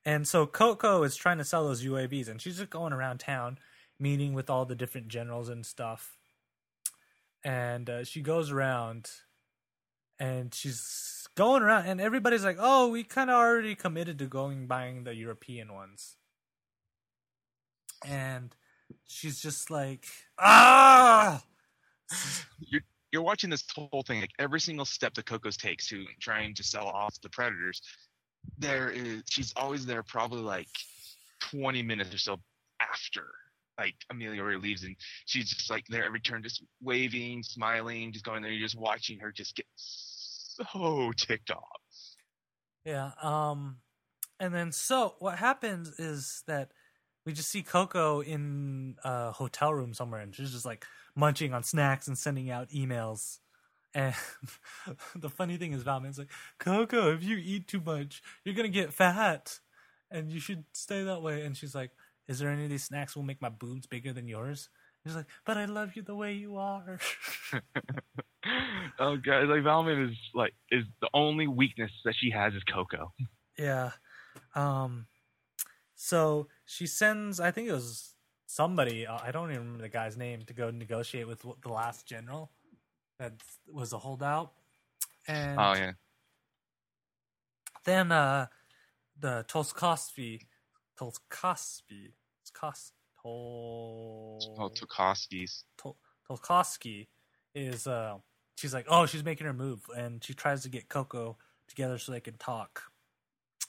and so Koko is trying to sell those UAVs, and she's just going around town, meeting with all the different generals and stuff. And uh, she goes around, and she's going around, and everybody's like, "Oh, we kind of already committed to going buying the European ones." And she's just like, "Ah!" you're you're watching this whole thing like every single step that Koko's takes to trying to sell off the predators. There is she's always there, probably like twenty minutes or so after like Amelia leaves, and she's just like there every turn, just waving, smiling, just going there. You're just watching her just get so ticked off. Yeah. Um, and then so what happens is that we just see Koko in a hotel room somewhere, and she's just like munching on snacks and sending out emails. And the funny thing is, Valmet's like, Koko, if you eat too much, you're gonna get fat, and you should stay that way. And she's like, Is there any of these snacks will make my boobs bigger than yours? He's like, But I love you the way you are. oh god, like Valmet is like is the only weakness that she has is Koko. Yeah. Um so she sends I think it was somebody uh, I don't even remember the guy's name to go negotiate with the last general that was a holdout. And Oh yeah. then uh the Tolskosky Tolskosky Tol Oh, Tokoski's. Tol- Tolkowski is uh she's like oh she's making her move and she tries to get Koko together so they can talk.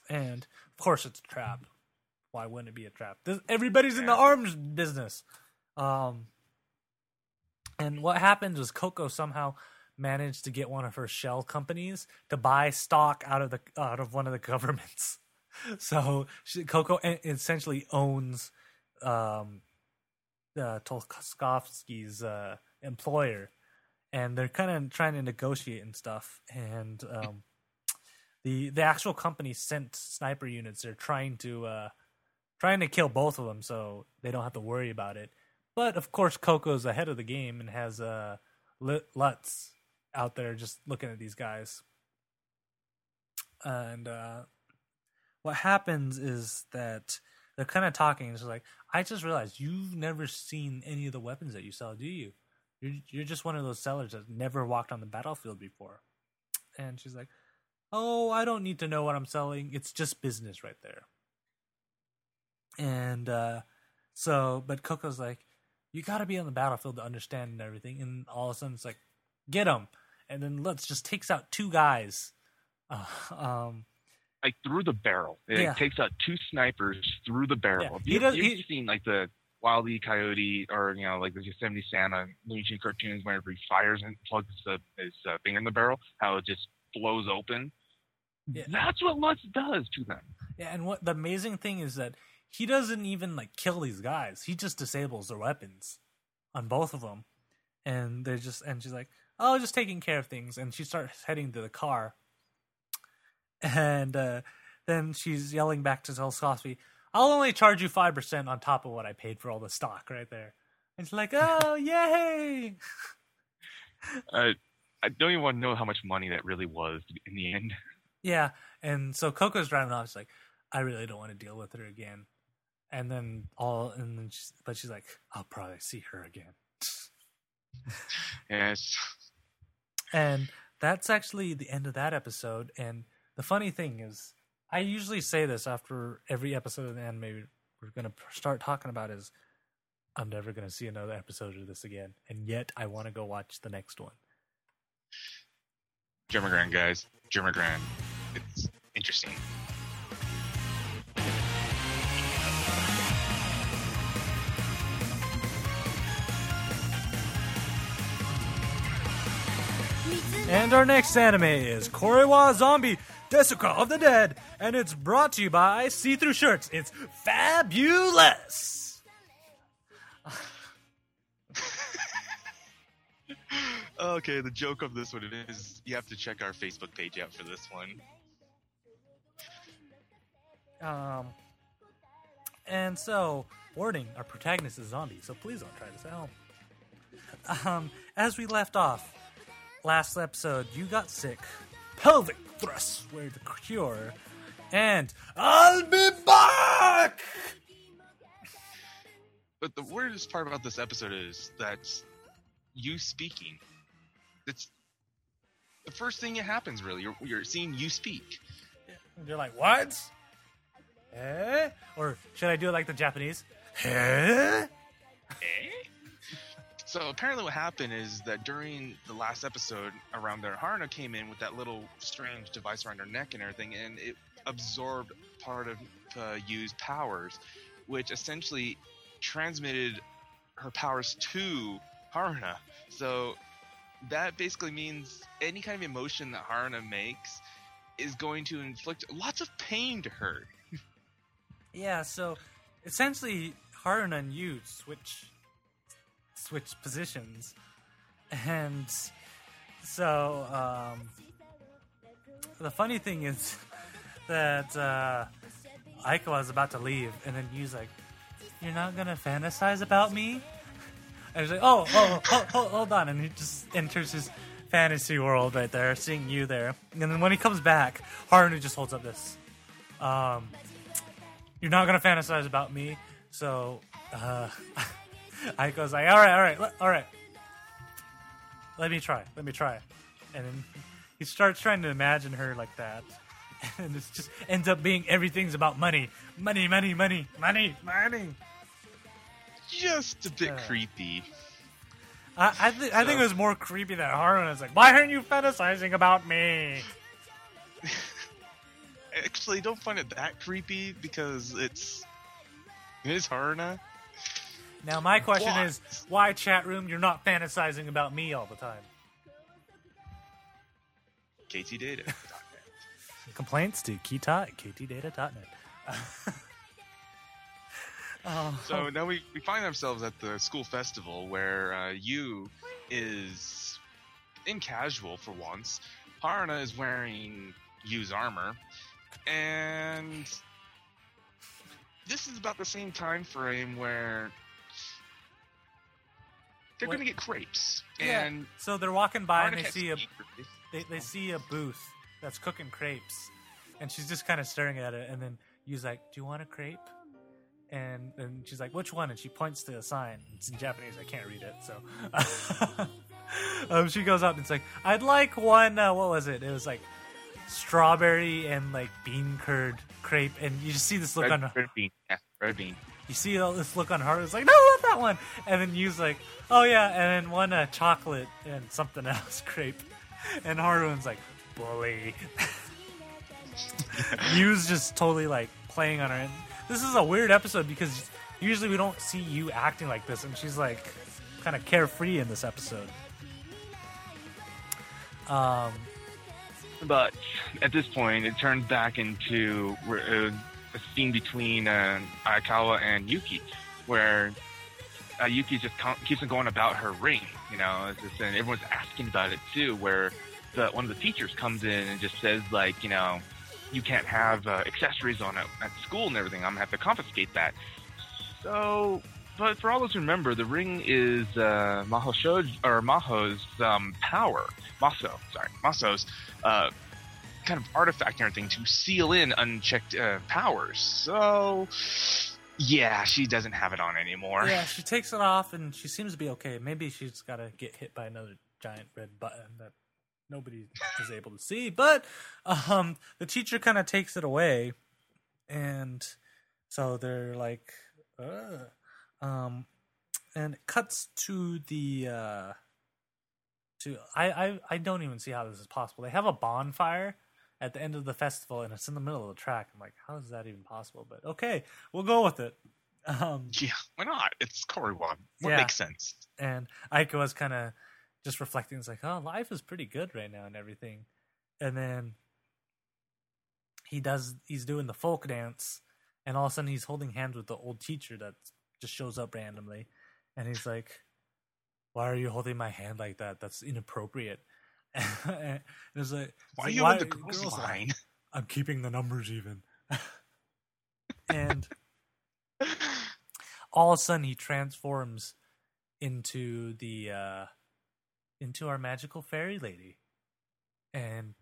And of course it's a trap. Why wouldn't it be a trap? This, everybody's in the arms business. Um and what happened was Koko somehow managed to get one of her shell companies to buy stock out of the out of one of the governments. So she, Koko essentially owns um uh, Tolkowski's uh, employer, and they're kind of trying to negotiate and stuff. And um, the the actual company sent sniper units. They're trying to uh, trying to kill both of them, so they don't have to worry about it. But of course, Koko's ahead of the game and has uh, Lut- Lutz out there just looking at these guys. And uh, what happens is that they're kind of talking. It's like, I just realized you've never seen any of the weapons that you sell, do you? You're you're just one of those sellers that never walked on the battlefield before. And she's like, Oh, I don't need to know what I'm selling. It's just business right there. And uh, so, but Koko's like, You got to be on the battlefield to understand and everything. And all of a sudden, it's like, Get them. And then Lutz just takes out two guys. Uh, um, Like through the barrel. It Yeah. takes out two snipers through the barrel. Yeah, he you, does- you've he- seen like the Wile E. Coyote or you know like the Yosemite Santa Looney Tunes cartoons whenever he fires and plugs the, his uh, finger in the barrel, how it just blows open. Yeah. That's what Lutz does to them. Yeah, and what the amazing thing is that he doesn't even like kill these guys. He just disables their weapons on both of them, and they're just and she's like, "Oh, just taking care of things," and she starts heading to the car, and uh, then she's yelling back to Tolskosky, "I'll only charge you five percent on top of what I paid for all the stock right there." And she's like, "Oh, yay!" Uh, I don't even want to know how much money that really was in the end. Yeah, and so Koko's driving off. She's like, I really don't want to deal with her again. And then all, and then, she's, but she's like, I'll probably see her again. Yes. And that's actually the end of that episode. And the funny thing is, I usually say this after every episode of the anime we're gonna start talking about is, I'm never gonna see another episode of this again, and yet I want to go watch the next one. Jormungand, guys. Jormungand. It's interesting. And our next anime is Korewa Zombie Desuka of the Dead, and it's brought to you by See Through Shirts. It's fabulous. Okay, the joke of this one is you have to check our Facebook page out for this one. Um, and so, warning: our protagonist is a zombie, so please don't try this at home. Um, as we left off last episode, you got sick. Pelvic thrusts were the cure, and I'll be back. But the weirdest part about this episode is that you speaking. It's the first thing that happens. Really, you're, you're seeing you speak. And you're like, what? Eh? Or should I do it like the Japanese? Eh? So apparently, what happened is that during the last episode, around there, Haruna came in with that little strange device around her neck and everything, and it absorbed part of uh, Yu's powers, which essentially transmitted her powers to Haruna. So that basically means any kind of emotion that Haruna makes is going to inflict lots of pain to her. Yeah, so essentially, Haruna and you switch switch positions, and so um, the funny thing is that uh, Aiko was about to leave, and then Yu's like, "You're not gonna fantasize about me?" And he's like, "Oh, oh, hold, hold, hold on," and he just enters his fantasy world right there, seeing you there, and then when he comes back, Haruna just holds up this. Um, you're not gonna fantasize about me. So, uh, Aiko's like, all right, all right, all right. Let me try. Let me try. And then he starts trying to imagine her like that, and it just ends up being everything's about money, money, money, money, money, money. Just a bit Uh. creepy. I I, th- I think it was more creepy that Haruna's like, why aren't you fantasizing about me? Actually, don't find it that creepy because it's it is Haruna. Now my question What? is, why chat room? You're not fantasizing about me all the time. KT Data. Complaints to kita at ktdata.net. oh, So now we, we find ourselves at the school festival where uh, Yu is in casual for once. Haruna is wearing Yu's armor. And this is about the same time frame where they're What- going to get crepes. Yeah. And so they're walking by Haruna and they see a they, they see a booth that's cooking crepes, and she's just kind of staring at it. And then Yu's like, "Do you want a crepe?" And and she's like, "Which one?" And she points to a sign. It's in Japanese. I can't read it, so um, she goes up and it's like, "I'd like one." Uh, what was it? It was like strawberry and like bean curd crepe, and you just see this look Red, on red bean. Yeah, red bean. You see all this look on her. It's like, no, not that one. And then Yu's like, oh yeah. And then one uh, chocolate and something else crepe. And Haru's like, bully. Yu's just totally like playing on her. And this is a weird episode because usually we don't see you acting like this, and she's like kind of carefree in this episode. Um, But at this point, it turns back into uh, a scene between uh, and Yuki, where uh, Yuki just keeps on going about her ring. You know, just, and everyone's asking about it too. Where the one of the teachers comes in and just says like, you know, you can't have uh, accessories on it at school and everything. I'm gonna have to confiscate that. So, but for all those who remember, the ring is uh, Maho Shoj or Maho's um, power. Maso, sorry, Maso's uh, kind of artifact and everything to seal in unchecked uh, powers. So, yeah, she doesn't have it on anymore. yeah, she takes it off and she seems to be okay. Maybe she's got to get hit by another giant red button that nobody is able to see. But um, the teacher kind of takes it away, and so they're like, Ugh. um, and it cuts to the uh, to I, I I don't even see how this is possible. They have a bonfire at the end of the festival, and it's in the middle of the track. I'm like, how is that even possible? But okay, we'll go with it. Um, Yeah, why not? It's Korewan. What Yeah. makes sense? and Aiko was kind of just reflecting. It's like, oh, life is pretty good right now and everything. And then he does. He's doing the folk dance, and all of a sudden he's holding hands with the old teacher that just shows up randomly, and he's like, "Why are you holding my hand like that? That's inappropriate." And it's like, Why are you in the girls, line? I'm keeping the numbers even. and all of a sudden he transforms into the uh into our magical fairy lady. And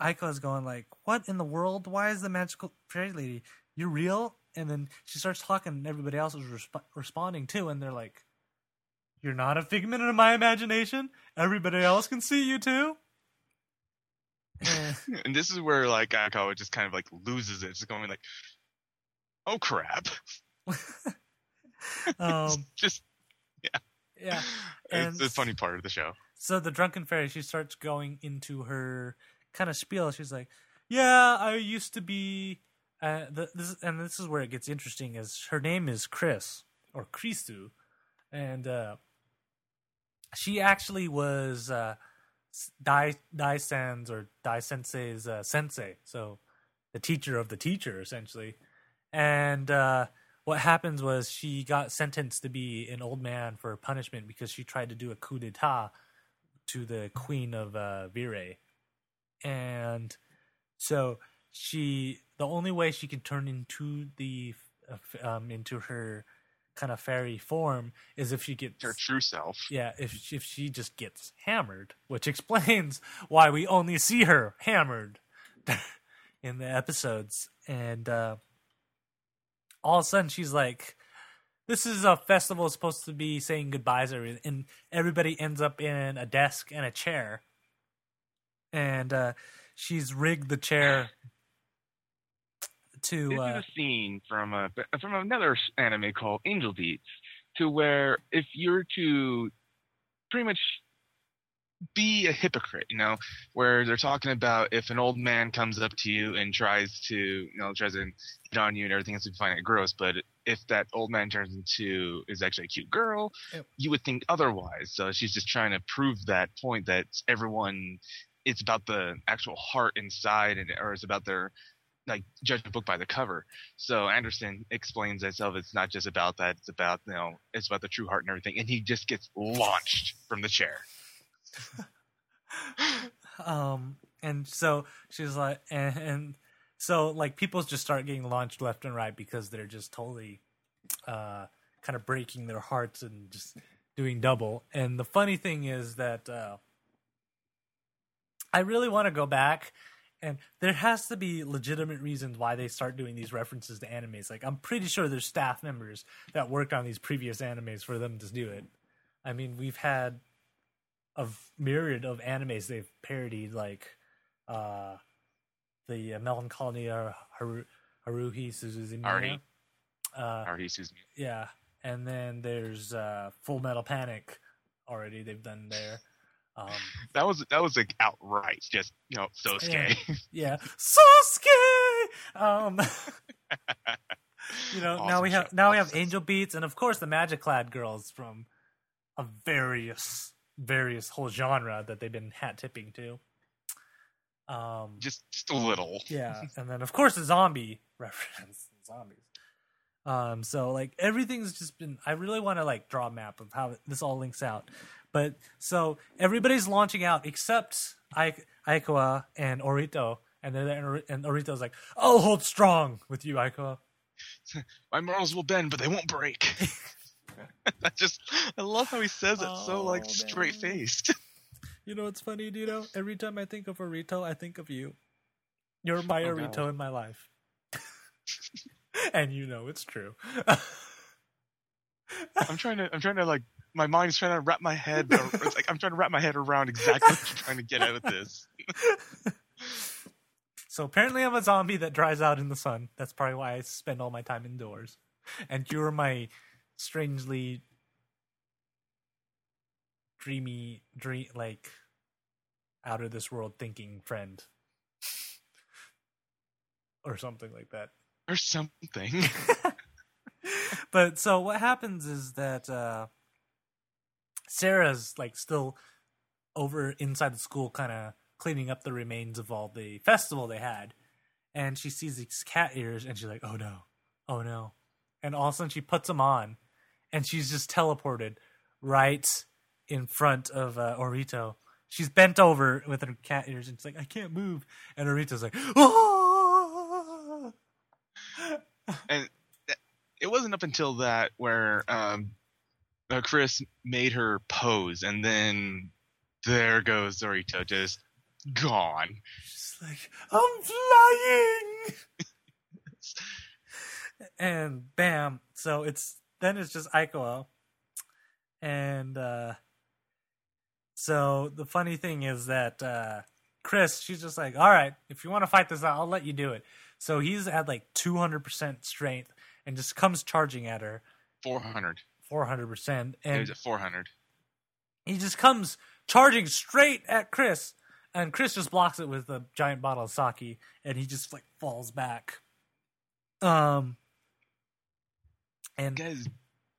Aiko is going like, "What in the world? Why is the magical fairy lady? You're real?" And then she starts talking, and everybody else is resp- responding too, and they're like, "You're not a figment of my imagination. Everybody else can see you too." And- and this is where like Aikawa just kind of like loses it. It's going like, oh crap. um, just yeah. it's And the funny part of the show. So the drunken fairy, she starts going into her kind of spiel. She's like, "Yeah, I used to be." Uh, the, this and this is where it gets interesting. Is her name is Chris or Christu, and uh, she actually was uh, Dai Dai San's or Dai Sensei's uh, sensei, so the teacher of the teacher essentially. And uh, what happens was she got sentenced to be an old man for punishment because she tried to do a coup d'état to the queen of uh, Vire, and so she the only way she could turn into the uh, um, into her kind of fairy form is if she gets Her true self. yeah, if she- if she just gets hammered, which explains why we only see her hammered in the episodes, and uh, all of a sudden she's like, "This is a festival supposed to be saying goodbyes," or- and everybody ends up in a desk and a chair, and uh, she's rigged the chair to This uh, is a scene from a from another anime called Angel Beats, to where if you're to pretty much be a hypocrite, you know, where they're talking about if an old man comes up to you and tries to, you know, tries to hit on you and everything else, you find it gross. But if that old man turns into is actually a cute girl, you would think otherwise. So she's just trying to prove that point that everyone, it's about the actual heart inside, and or it's about their like judge a book by the cover. So Anderson explains himself. It's not just about that. It's about you know, it's about the true heart and everything. And he just gets launched from the chair. um and so she's like and, and so like people just start getting launched left and right because they're just totally uh kind of breaking their hearts and just doing double and the funny thing is that uh i really want to go back and there has to be legitimate reasons why they start doing these references to animes like i'm pretty sure there's staff members that worked on these previous animes for them to do it i mean we've had a myriad of animes they've parodied, like uh, the uh, Melancholia Haru- Haruhi Suzumiya. Haruhi. Uh, Or he sees me. yeah, and then there's uh, Full Metal Panic. Already, they've done there. Um, That was that was like outright just you know so scary. yeah, Sasuke. Um, you know, now we have show. now we have Awesome. Angel Beats, and of course the Magic Clad girls from a various various whole genre that they've been hat tipping to. Um, just just a little. yeah, and then of course the zombie reference, zombies. Um, so like everything's just been. I really want to like draw a map of how this all links out, but so everybody's launching out except I- Aikawa and Orito, and then and Orito's like, "I'll hold strong with you, Aikawa." My morals will bend, but they won't break. I just I love how he says it so Oh, like straight faced. You know what's funny, Dito? Every time I think of Orito, I think of you. You're my Oh, Orito in my life, and you know it's true. I'm trying to I'm trying to like my mind's trying to wrap my head it's like I'm trying to wrap my head around exactly what you're trying to get out of this. So apparently, I'm a zombie that dries out in the sun. That's probably why I spend all my time indoors. And you're my strangely dreamy, dream like out of this world thinking friend. or something like that. or something. but so what happens is that uh Sarah's like still over inside the school kind of cleaning up the remains of all the festival they had. And she sees these cat ears and she's like oh no. Oh no. And all of a sudden she puts them on and she's just teleported right in front of uh, Orito. She's bent over with her cat ears and she's like I can't move. And Orito's like oh and it wasn't up until that where um, uh, Chris made her pose, and then there goes Zorito, just gone. She's like, I'm flying. and bam. So it's then it's just Aikawa. And uh so the funny thing is that uh Chris, she's just like, All right, if you want to fight this out, I'll let you do it. So he's at like two hundred percent strength and just comes charging at her 400. Four hundred percent. It And was at 400. he just comes charging straight at Chris, and Chris just blocks it with a giant bottle of sake, and he just like falls back. Um, and Guys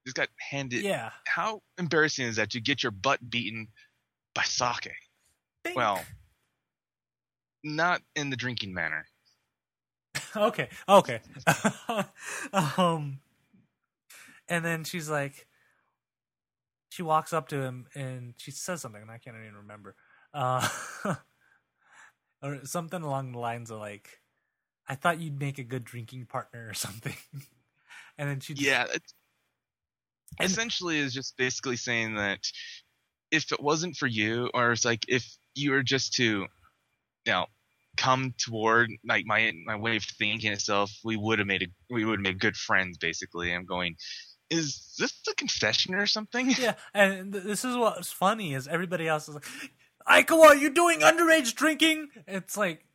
just got handed. yeah, How embarrassing is that to get your butt beaten by sake? Bink. Well, not in the drinking manner. okay, okay. um, and then she's like, she walks up to him and she says something, and I can't even remember. Uh, or something along the lines of like, "I thought you'd make a good drinking partner" or something. and then she, Yeah, And- essentially is just basically saying that if it wasn't for you, or it's like if you were just to, you know, come toward like my my way of thinking itself, we would have made a we would have made good friends. Basically, I'm going. Is this a confession or something? yeah. And th- this is what's funny is everybody else is like, "Aikawa, you're you doing underage drinking." It's like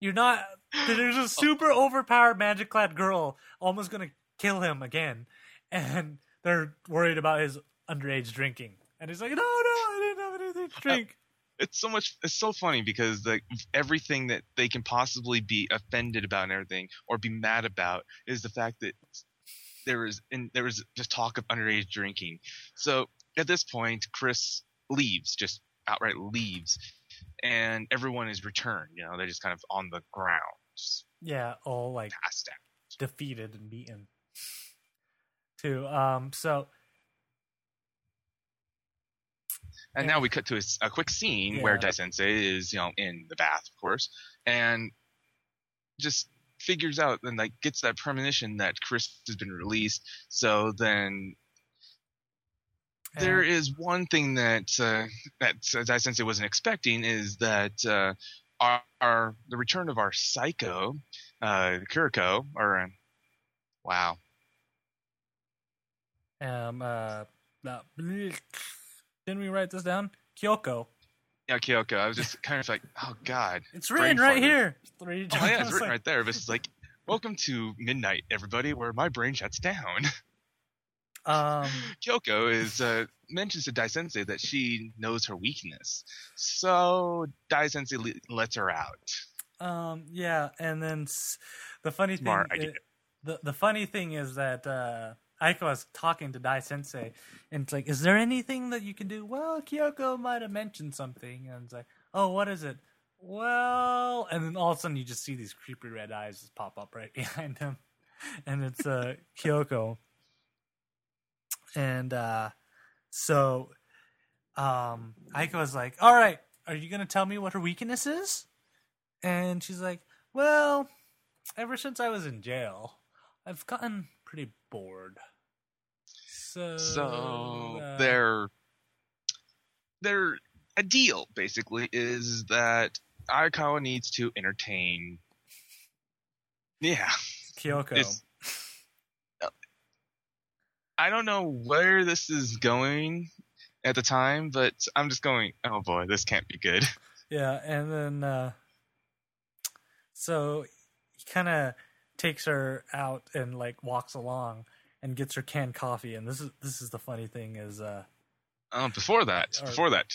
you're not. There's a super overpowered magic clad girl almost gonna kill him again, and they're worried about his underage drinking. And he's like, "No, no, I didn't have anything to drink." it's so much it's so funny because like everything that they can possibly be offended about and everything or be mad about is the fact that there was and there was just talk of underage drinking so at this point chris leaves just outright leaves and everyone is returned you know they're just kind of on the ground Yeah, all like passed out defeated and beaten. Too. Um. So And Yeah. now we cut to a quick scene where Yeah. Dai Sensei is, you know, in the bath, of course, and just figures out and like gets that premonition that Chris has been released. So then there and- is one thing that uh, that uh, Dai Sensei wasn't expecting is that uh, our, our the return of our psycho, uh, Kuriko, or uh, wow, um. Uh. uh, Didn't we write this down? Kyoko. Yeah, Kyoko. I was just kind of like, oh god, It's written right farted. here. Oh yeah, it's written right there. This is like, welcome to midnight, everybody, where my brain shuts down. Um. Kyoko is uh, mentions to Dai Sensei that she knows her weakness, so Dai Sensei le- lets her out. Um. Yeah. And then s- the funny thing. Smart i- idea. the the funny thing is that uh, Aiko was talking to Dai Sensei, and it's like, "Is there anything that you can do?" Well, Kyoko might have mentioned something, and it's like, "Oh, what is it?" Well, and then all of a sudden you just see these creepy red eyes just pop up right behind him, and it's uh, Kyoko. And uh, so, um, Aiko was like, "All right, are you gonna tell me what her weakness is?" And she's like, "Well, ever since I was in jail, I've gotten pretty bored. So, So uh, their their a deal basically is that Aikawa needs to entertain. Yeah, Kyoko. it's- I don't know where this is going at the time, but I'm just going. Oh boy, this can't be good. Yeah, and then uh so he kind of takes her out and like walks along and gets her canned coffee. And this is this is the funny thing is uh Um, before that, Or- before that,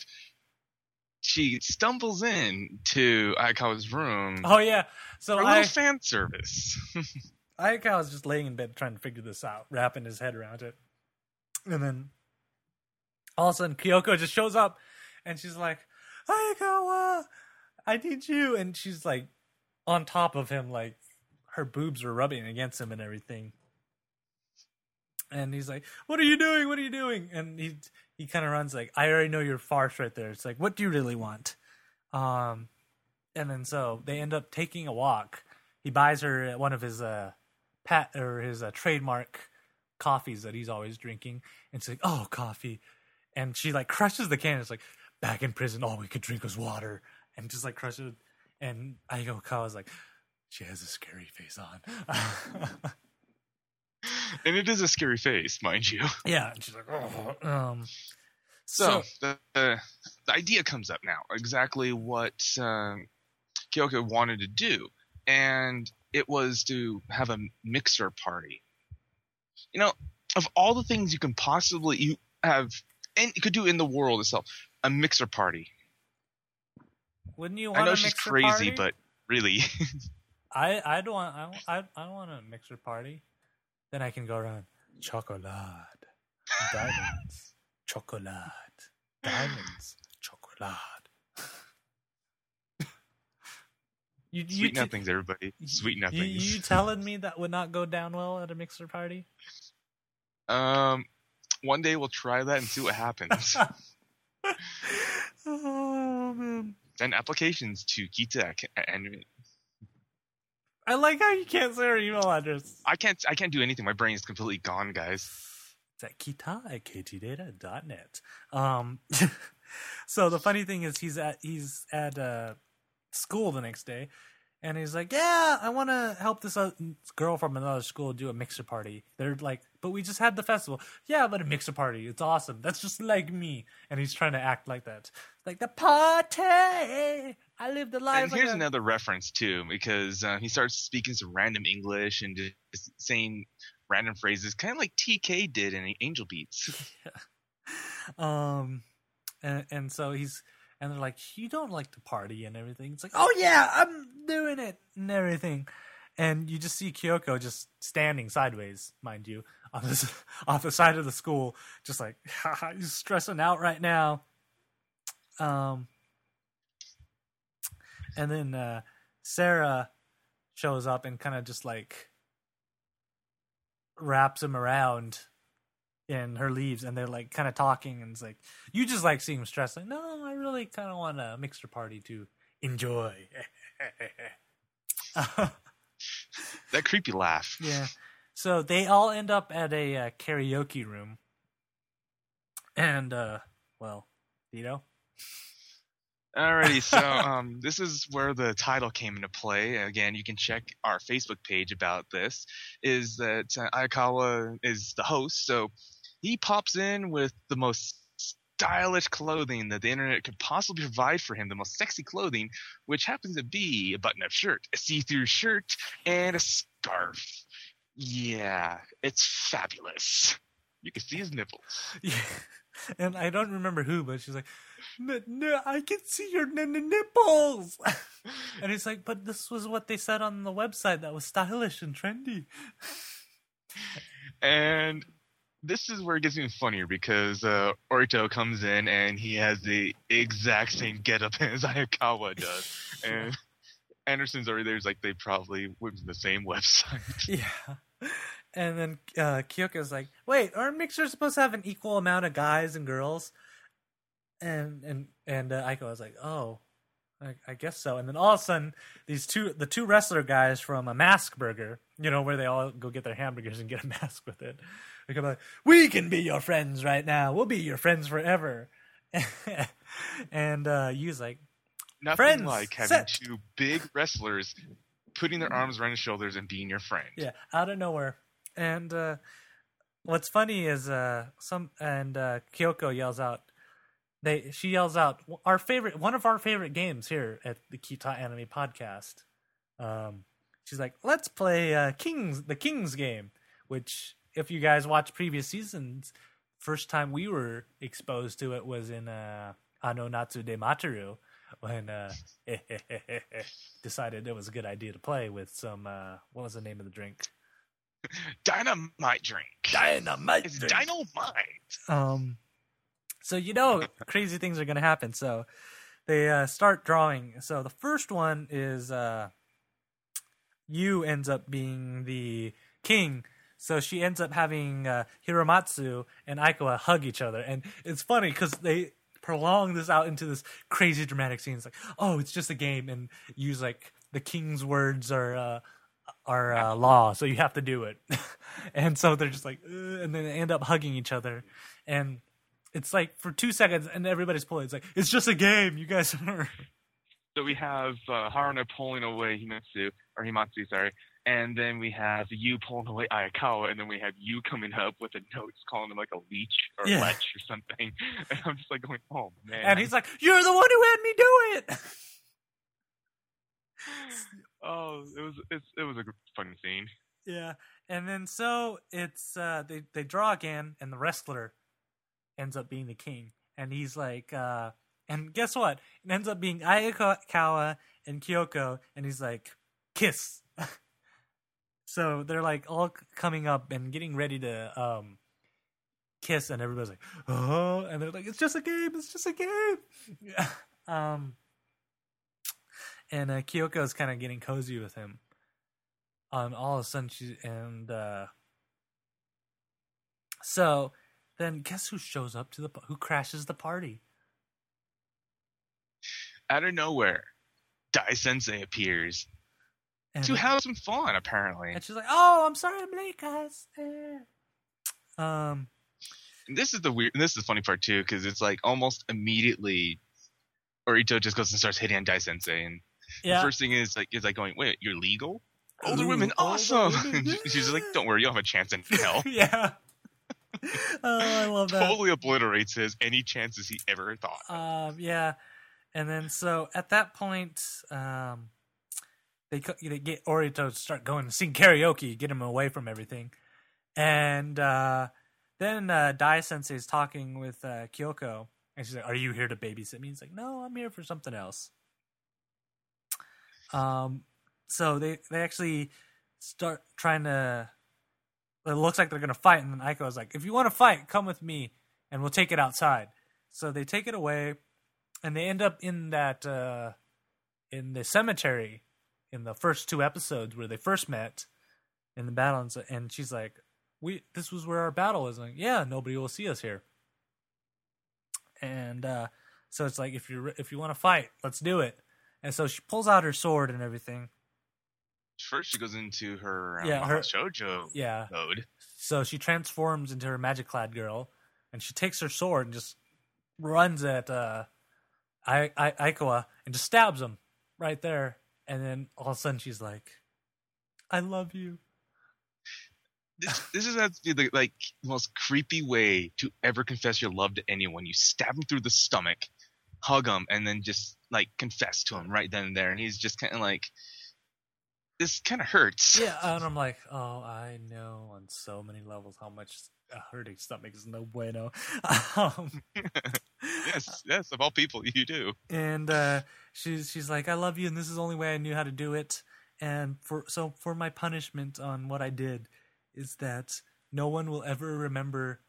she stumbles in to Aikawa's room. Oh yeah. So for I little fan service. Aikawa was just laying in bed trying to figure this out, wrapping his head around it. And then all of a sudden Kyoko just shows up and she's like, Aikawa, I need you. And she's like on top of him, like her boobs were rubbing against him and everything. And he's like, What are you doing? What are you doing? And he he kind of runs like, I already know your farce right there. It's like, What do you really want? Um, and then so they end up taking a walk. He buys her one of his uh pat or his uh, trademark coffees that he's always drinking, and she's like, "Oh, coffee," and she like crushes the can. It's like, "Back in prison, all we could drink was water," and just like crushes it. And Aikawa's like, "She has a scary face on." and it is a scary face, mind you. yeah, and she's like, "Oh." Um, So, the, the the idea comes up now. Exactly what um, Kyoko wanted to do, and it was to have a mixer party. You know, of all the things you can possibly you have and you could do in the world itself, a mixer party. wouldn't you want I know a she's crazy, party? but really, I I don't want I I, I don't want a mixer party. Then I can go around chocolate, diamonds, chocolate, diamonds, chocolate. you, you, sweet t- nothings, everybody. Sweet you, nothings. you telling me that would not go down well at a mixer party? Um, one day we'll try that and see what happens. oh man. Send applications to Kita and I like how you can't say our email address. I can't I can't do anything. My brain is completely gone, guys. It's at kita at ktdata.net. Um, so the funny thing is he's at he's at uh, school the next day, and he's like, "Yeah, I want to help this uh, girl from another school do a mixer party." They're like, "But we just had the festival." Yeah, but a mixer party, it's awesome. That's just like me, and he's trying to act like that, like the party. I live the life. And here's a-" another reference too, because uh, he starts speaking some random English and just saying random phrases, kind of like TK did in Angel Beats. um and, and so he's and they're like you don't like to party and everything. It's like oh yeah i'm doing it and everything. And you just see kyoko just standing sideways mind you on this off the side of the school just like haha he's stressing out right now. Um and then uh Sera shows up and kind of just like wraps him around in her leaves and they're like kind of talking and it's like you just like seeing him stressed like no i really kind of want a mixer party to enjoy That creepy laugh. yeah so they all end up at a uh, karaoke room and uh well you know Alrighty, so um, this is where the title came into play. Again, you can check our Facebook page about this. Is that uh, Aikawa is the host, so he pops in with the most stylish clothing that the internet could possibly provide for him, the most sexy clothing, which happens to be a button-up shirt, a see-through shirt, and a scarf. Yeah, it's fabulous. You can see his nipples. yeah and i don't remember who but she's like no, no i can see your n- n- nipples and he's like but this was what they said on the website that was stylish and trendy And this is where it gets even funnier because uh, Orito comes in and he has the exact same getup as Aikawa does. And Anderson's already there. He's like, they probably went to the same website. Yeah. And then uh, Kyoko's like, "Wait, aren't mixers supposed to have an equal amount of guys and girls?" And and and uh, Aiko was like, "Oh, I, I guess so." And then all of a sudden, these two, the two wrestler guys from a Mask Burger, you know, where they all go get their hamburgers and get a mask with it, they like, "We can be your friends right now. We'll be your friends forever." and uh, Yu's like, Nothing Friends, like having set. two big wrestlers putting their arms around his shoulders and being your friend. Yeah, out of nowhere. And uh, what's funny is uh, some and uh, Kyoko yells out. They she yells out our favorite one of our favorite games here at the Kita Anime Podcast. Um, she's like, "Let's play uh, Kings the Kings game," which if you guys watch previous seasons, first time we were exposed to it was in uh, Ano Natsu de Matteru when uh, decided it was a good idea to play with some. Uh, what was the name of the drink? Dynamite drink. Dynamite. It's dynamite. Um, so you know, crazy things are going to happen. So they uh, start drawing. So the first one is uh, Yu ends up being the king. So she ends up having uh, Hiramatsu and Aikawa hug each other, and it's funny because they prolong this out into this crazy dramatic scene. It's like, oh, it's just a game, and use like the king's words are uh, are uh, law, so you have to do it. and so they're just like, and then they end up hugging each other, and it's like for two seconds, and everybody's pulling. It's like it's just a game. You guys are. So we have uh, Haruna pulling away Himatsu, or Himatsu, sorry, and then we have you pulling away Aikawa, and then we have you coming up with a note calling him like a leech or Yeah. lech or something. And I'm just like going, oh man. And he's like, "You're the one who had me do it." oh, it was it's, it was a fun scene. Yeah, and then so it's uh they they draw again, and the wrestler ends up being the king, and he's like, uh and guess what? It ends up being Aikawa and Kyoko, and he's like, kiss. so they're like all coming up and getting ready to um kiss, and everybody's like, oh, and they're like, it's just a game, it's just a game. um, and uh, Kyoko's kind of getting cozy with him. Um all of a sudden she and uh so then guess who shows up to the who crashes the party? Out of nowhere, Dai Sensei appears and, to have some fun. Apparently, and she's like oh i'm sorry i'm late guys Eh. um And this is the weird. This is the funny part too, because it's like almost immediately, Orito just goes and starts hitting on Dai Sensei, and yeah the first thing is like, is like going, "Wait, you're legal? Older Ooh, women, awesome!" women, She's like, "Don't worry, you'll have a chance in hell." yeah oh i love that totally obliterates his any chances he ever thought. Um, yeah, and then so at that point, um, they they get Orito to start going sing karaoke, get him away from everything, and uh, then uh, Dai Sensei is talking with uh, Kyoko, and she's like, "Are you here to babysit me?" He's like, "No, I'm here for something else." Um, so they they actually start trying to. It looks like they're gonna fight, and then Aiko is like, "If you want to fight, come with me, and we'll take it outside." So they take it away, and they end up in that uh, in the cemetery in the first two episodes where they first met in the battle, and, she's like, "We this was where our battle is." Like, yeah, nobody will see us here, and uh, so it's like if you if you want to fight, let's do it. And so she pulls out her sword and everything. First, she goes into her um, Yeah, her- shoujo Yeah, mode. So she transforms into her magic clad girl, and she takes her sword and just runs at uh, I- I- Aikawa and just stabs him right there. And then all of a sudden she's like, "I love you." This, this is be the like most creepy way to ever confess your love to anyone. You stab him through the stomach, hug him, and then just like confess to him right then and there. And he's just kind of like, this kind of hurts. Yeah, and I'm like, "Oh, I know on so many levels how much a hurting stomach is no bueno." um, yes, yes. Of all people, you do. and uh, she's she's like, "I love you, and this is the only way I knew how to do it." And for so for my punishment on what I did is that no one will ever remember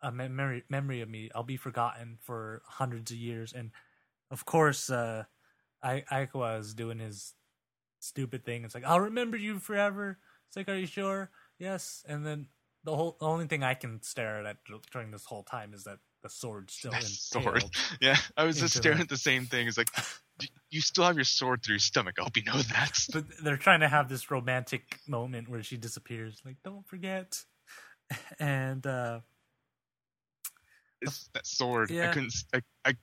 a memory memory of me. I'll be forgotten for hundreds of years. And of course, uh, I Aikawa is doing his stupid thing. It's like, "I'll remember you forever." It's like, "Are you sure?" Yes. And then the whole the only thing I can stare at during this whole time is that the sword's still That sword. Yeah, I was just staring her. at the same thing. It's like, you still have your sword through your stomach. I hope you know that. but they're trying to have this romantic moment where she disappears like don't forget and uh It's that sword. Yeah. I couldn't. I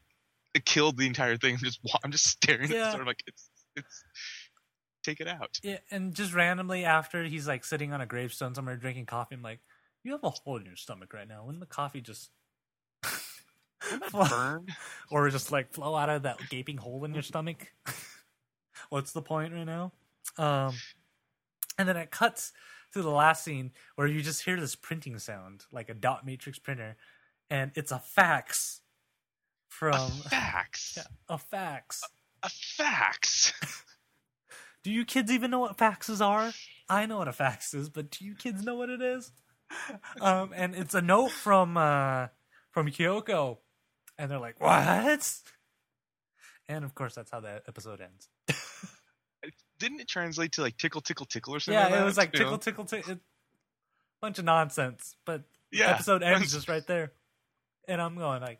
it killed the entire thing. I'm just, I'm just staring at Yeah. the sword. Like it's, it's. Take it out. yeah and just randomly after he's like sitting on a gravestone somewhere drinking coffee i'm like you have a hole in your stomach right now wouldn't the coffee just Burn. or just like flow out of that gaping hole in your stomach what's the point right now um and then it cuts to the last scene where you just hear this printing sound like a dot matrix printer and it's a fax from A fax. yeah, a fax. A fax. Do you kids even know what faxes are? I know what a fax is, but do you kids know what it is? Um, and it's a note from uh, from Kyoko, and they're like, "What?" And of course, that's how that episode ends. Didn't it translate to like tickle, tickle, tickle or something? yeah, like it was like tickle, tickle, tickle. Bunch of nonsense, but the Yeah. episode ends just right there, and I'm going like,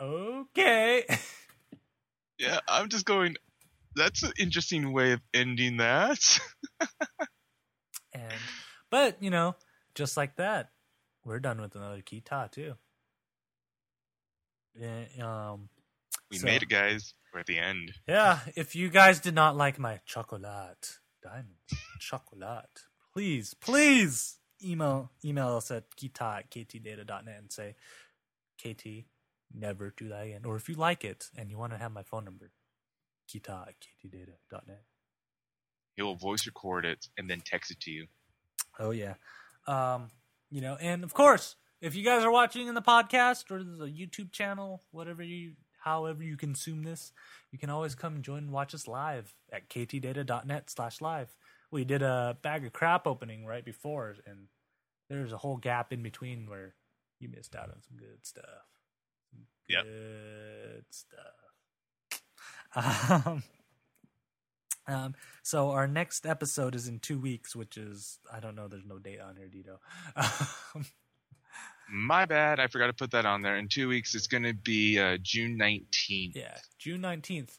"Okay." Yeah, I'm just going. That's an interesting way of ending that. And but you know, just like that, we're done with another Kita too. Eh, um, we So- made it, guys. We're at the end. yeah. If you guys did not like my chocolate diamond chocolate, please, please email email us at kita at ktdata.net and say, KT, never do that again. Or if you like it and you want to have my phone number, kita at ktdata.net. He will voice record it and then text it to you. Oh yeah. Um, you know, and of course, if you guys are watching in the podcast or the YouTube channel, whatever you however you consume this, you can always come join and watch us live at ktdata.net slash live. We did a bag of crap opening right before and there's a whole gap in between where you missed out on some good stuff. Some Yep. Good stuff. Um, um, so our next episode is in two weeks, which is I don't know. There's no date on here, Dito. Um, My bad. I forgot to put that on there. In two weeks, it's going to be uh, June 19th. yeah, June nineteenth.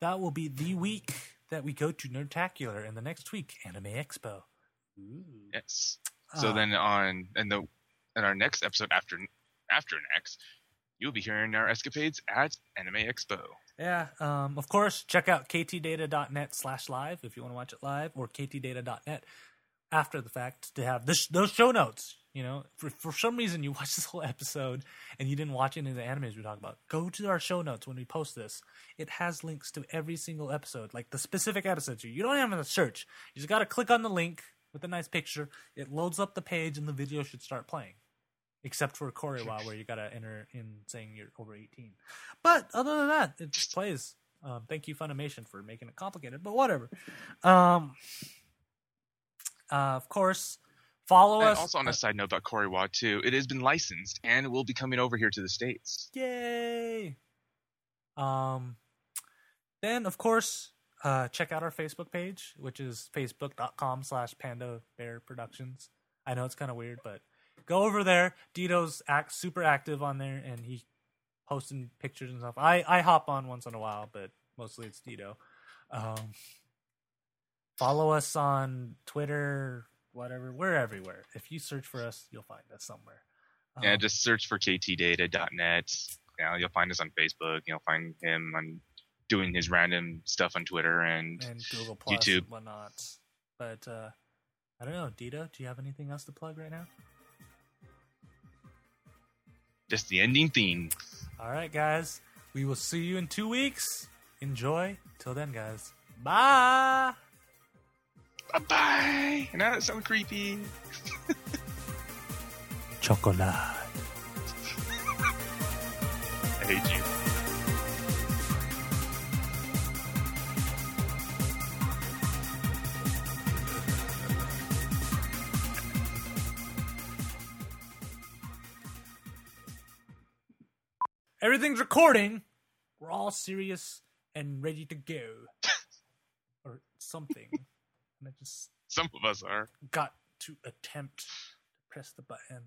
That will be the week that we go to Nerdtacular, and the next week Anime Expo. Ooh. Yes. So Uh, then on and the in our next episode after after next, you'll be hearing our escapades at Anime Expo. Yeah, um, of course, check out ktdata.net slash live if you want to watch it live, or ktdata.net after the fact to have this, those show notes. You know, for, for some reason you watched this whole episode and you didn't watch any of the animes we talk about, go to our show notes when we post this. It has links to every single episode, like the specific episodes. You don't have to search. You just got to click on the link with a nice picture. It loads up the page and the video should start playing except for Korewa, where you gotta enter in saying you're over 18. But other than that, it just plays. Um, thank you, Funimation, for making it complicated, but whatever. Um, uh, of course, follow And us. also on a side note about Kore wa too, it has been licensed and will be coming over here to the states. Yay! Um, then of course, uh, check out our Facebook page, which is facebook.com slash Panda Bear Productions. I know it's kind of weird, but go over there. Dito's act super active on there, and he posting pictures and stuff. I I hop on once in a while, but mostly it's Dito. Um, follow us on Twitter, whatever. We're everywhere. If you search for us, you'll find us somewhere. yeah, Um, just search for ktdata.net. Know, you'll find us on Facebook. You'll find him on doing his random stuff on Twitter and and Google Plus YouTube. and whatnot. But uh, I don't know, Dito. Do you have anything else to plug right now? Just the ending theme. All right, guys. We will see you in two weeks. Enjoy. Till then, guys. Bye. Bye bye. Now that sounds creepy. Chocolate. I hate you. Everything's recording. We're all serious and ready to go, or something. and I just Some of us are. got to attempt to press the button.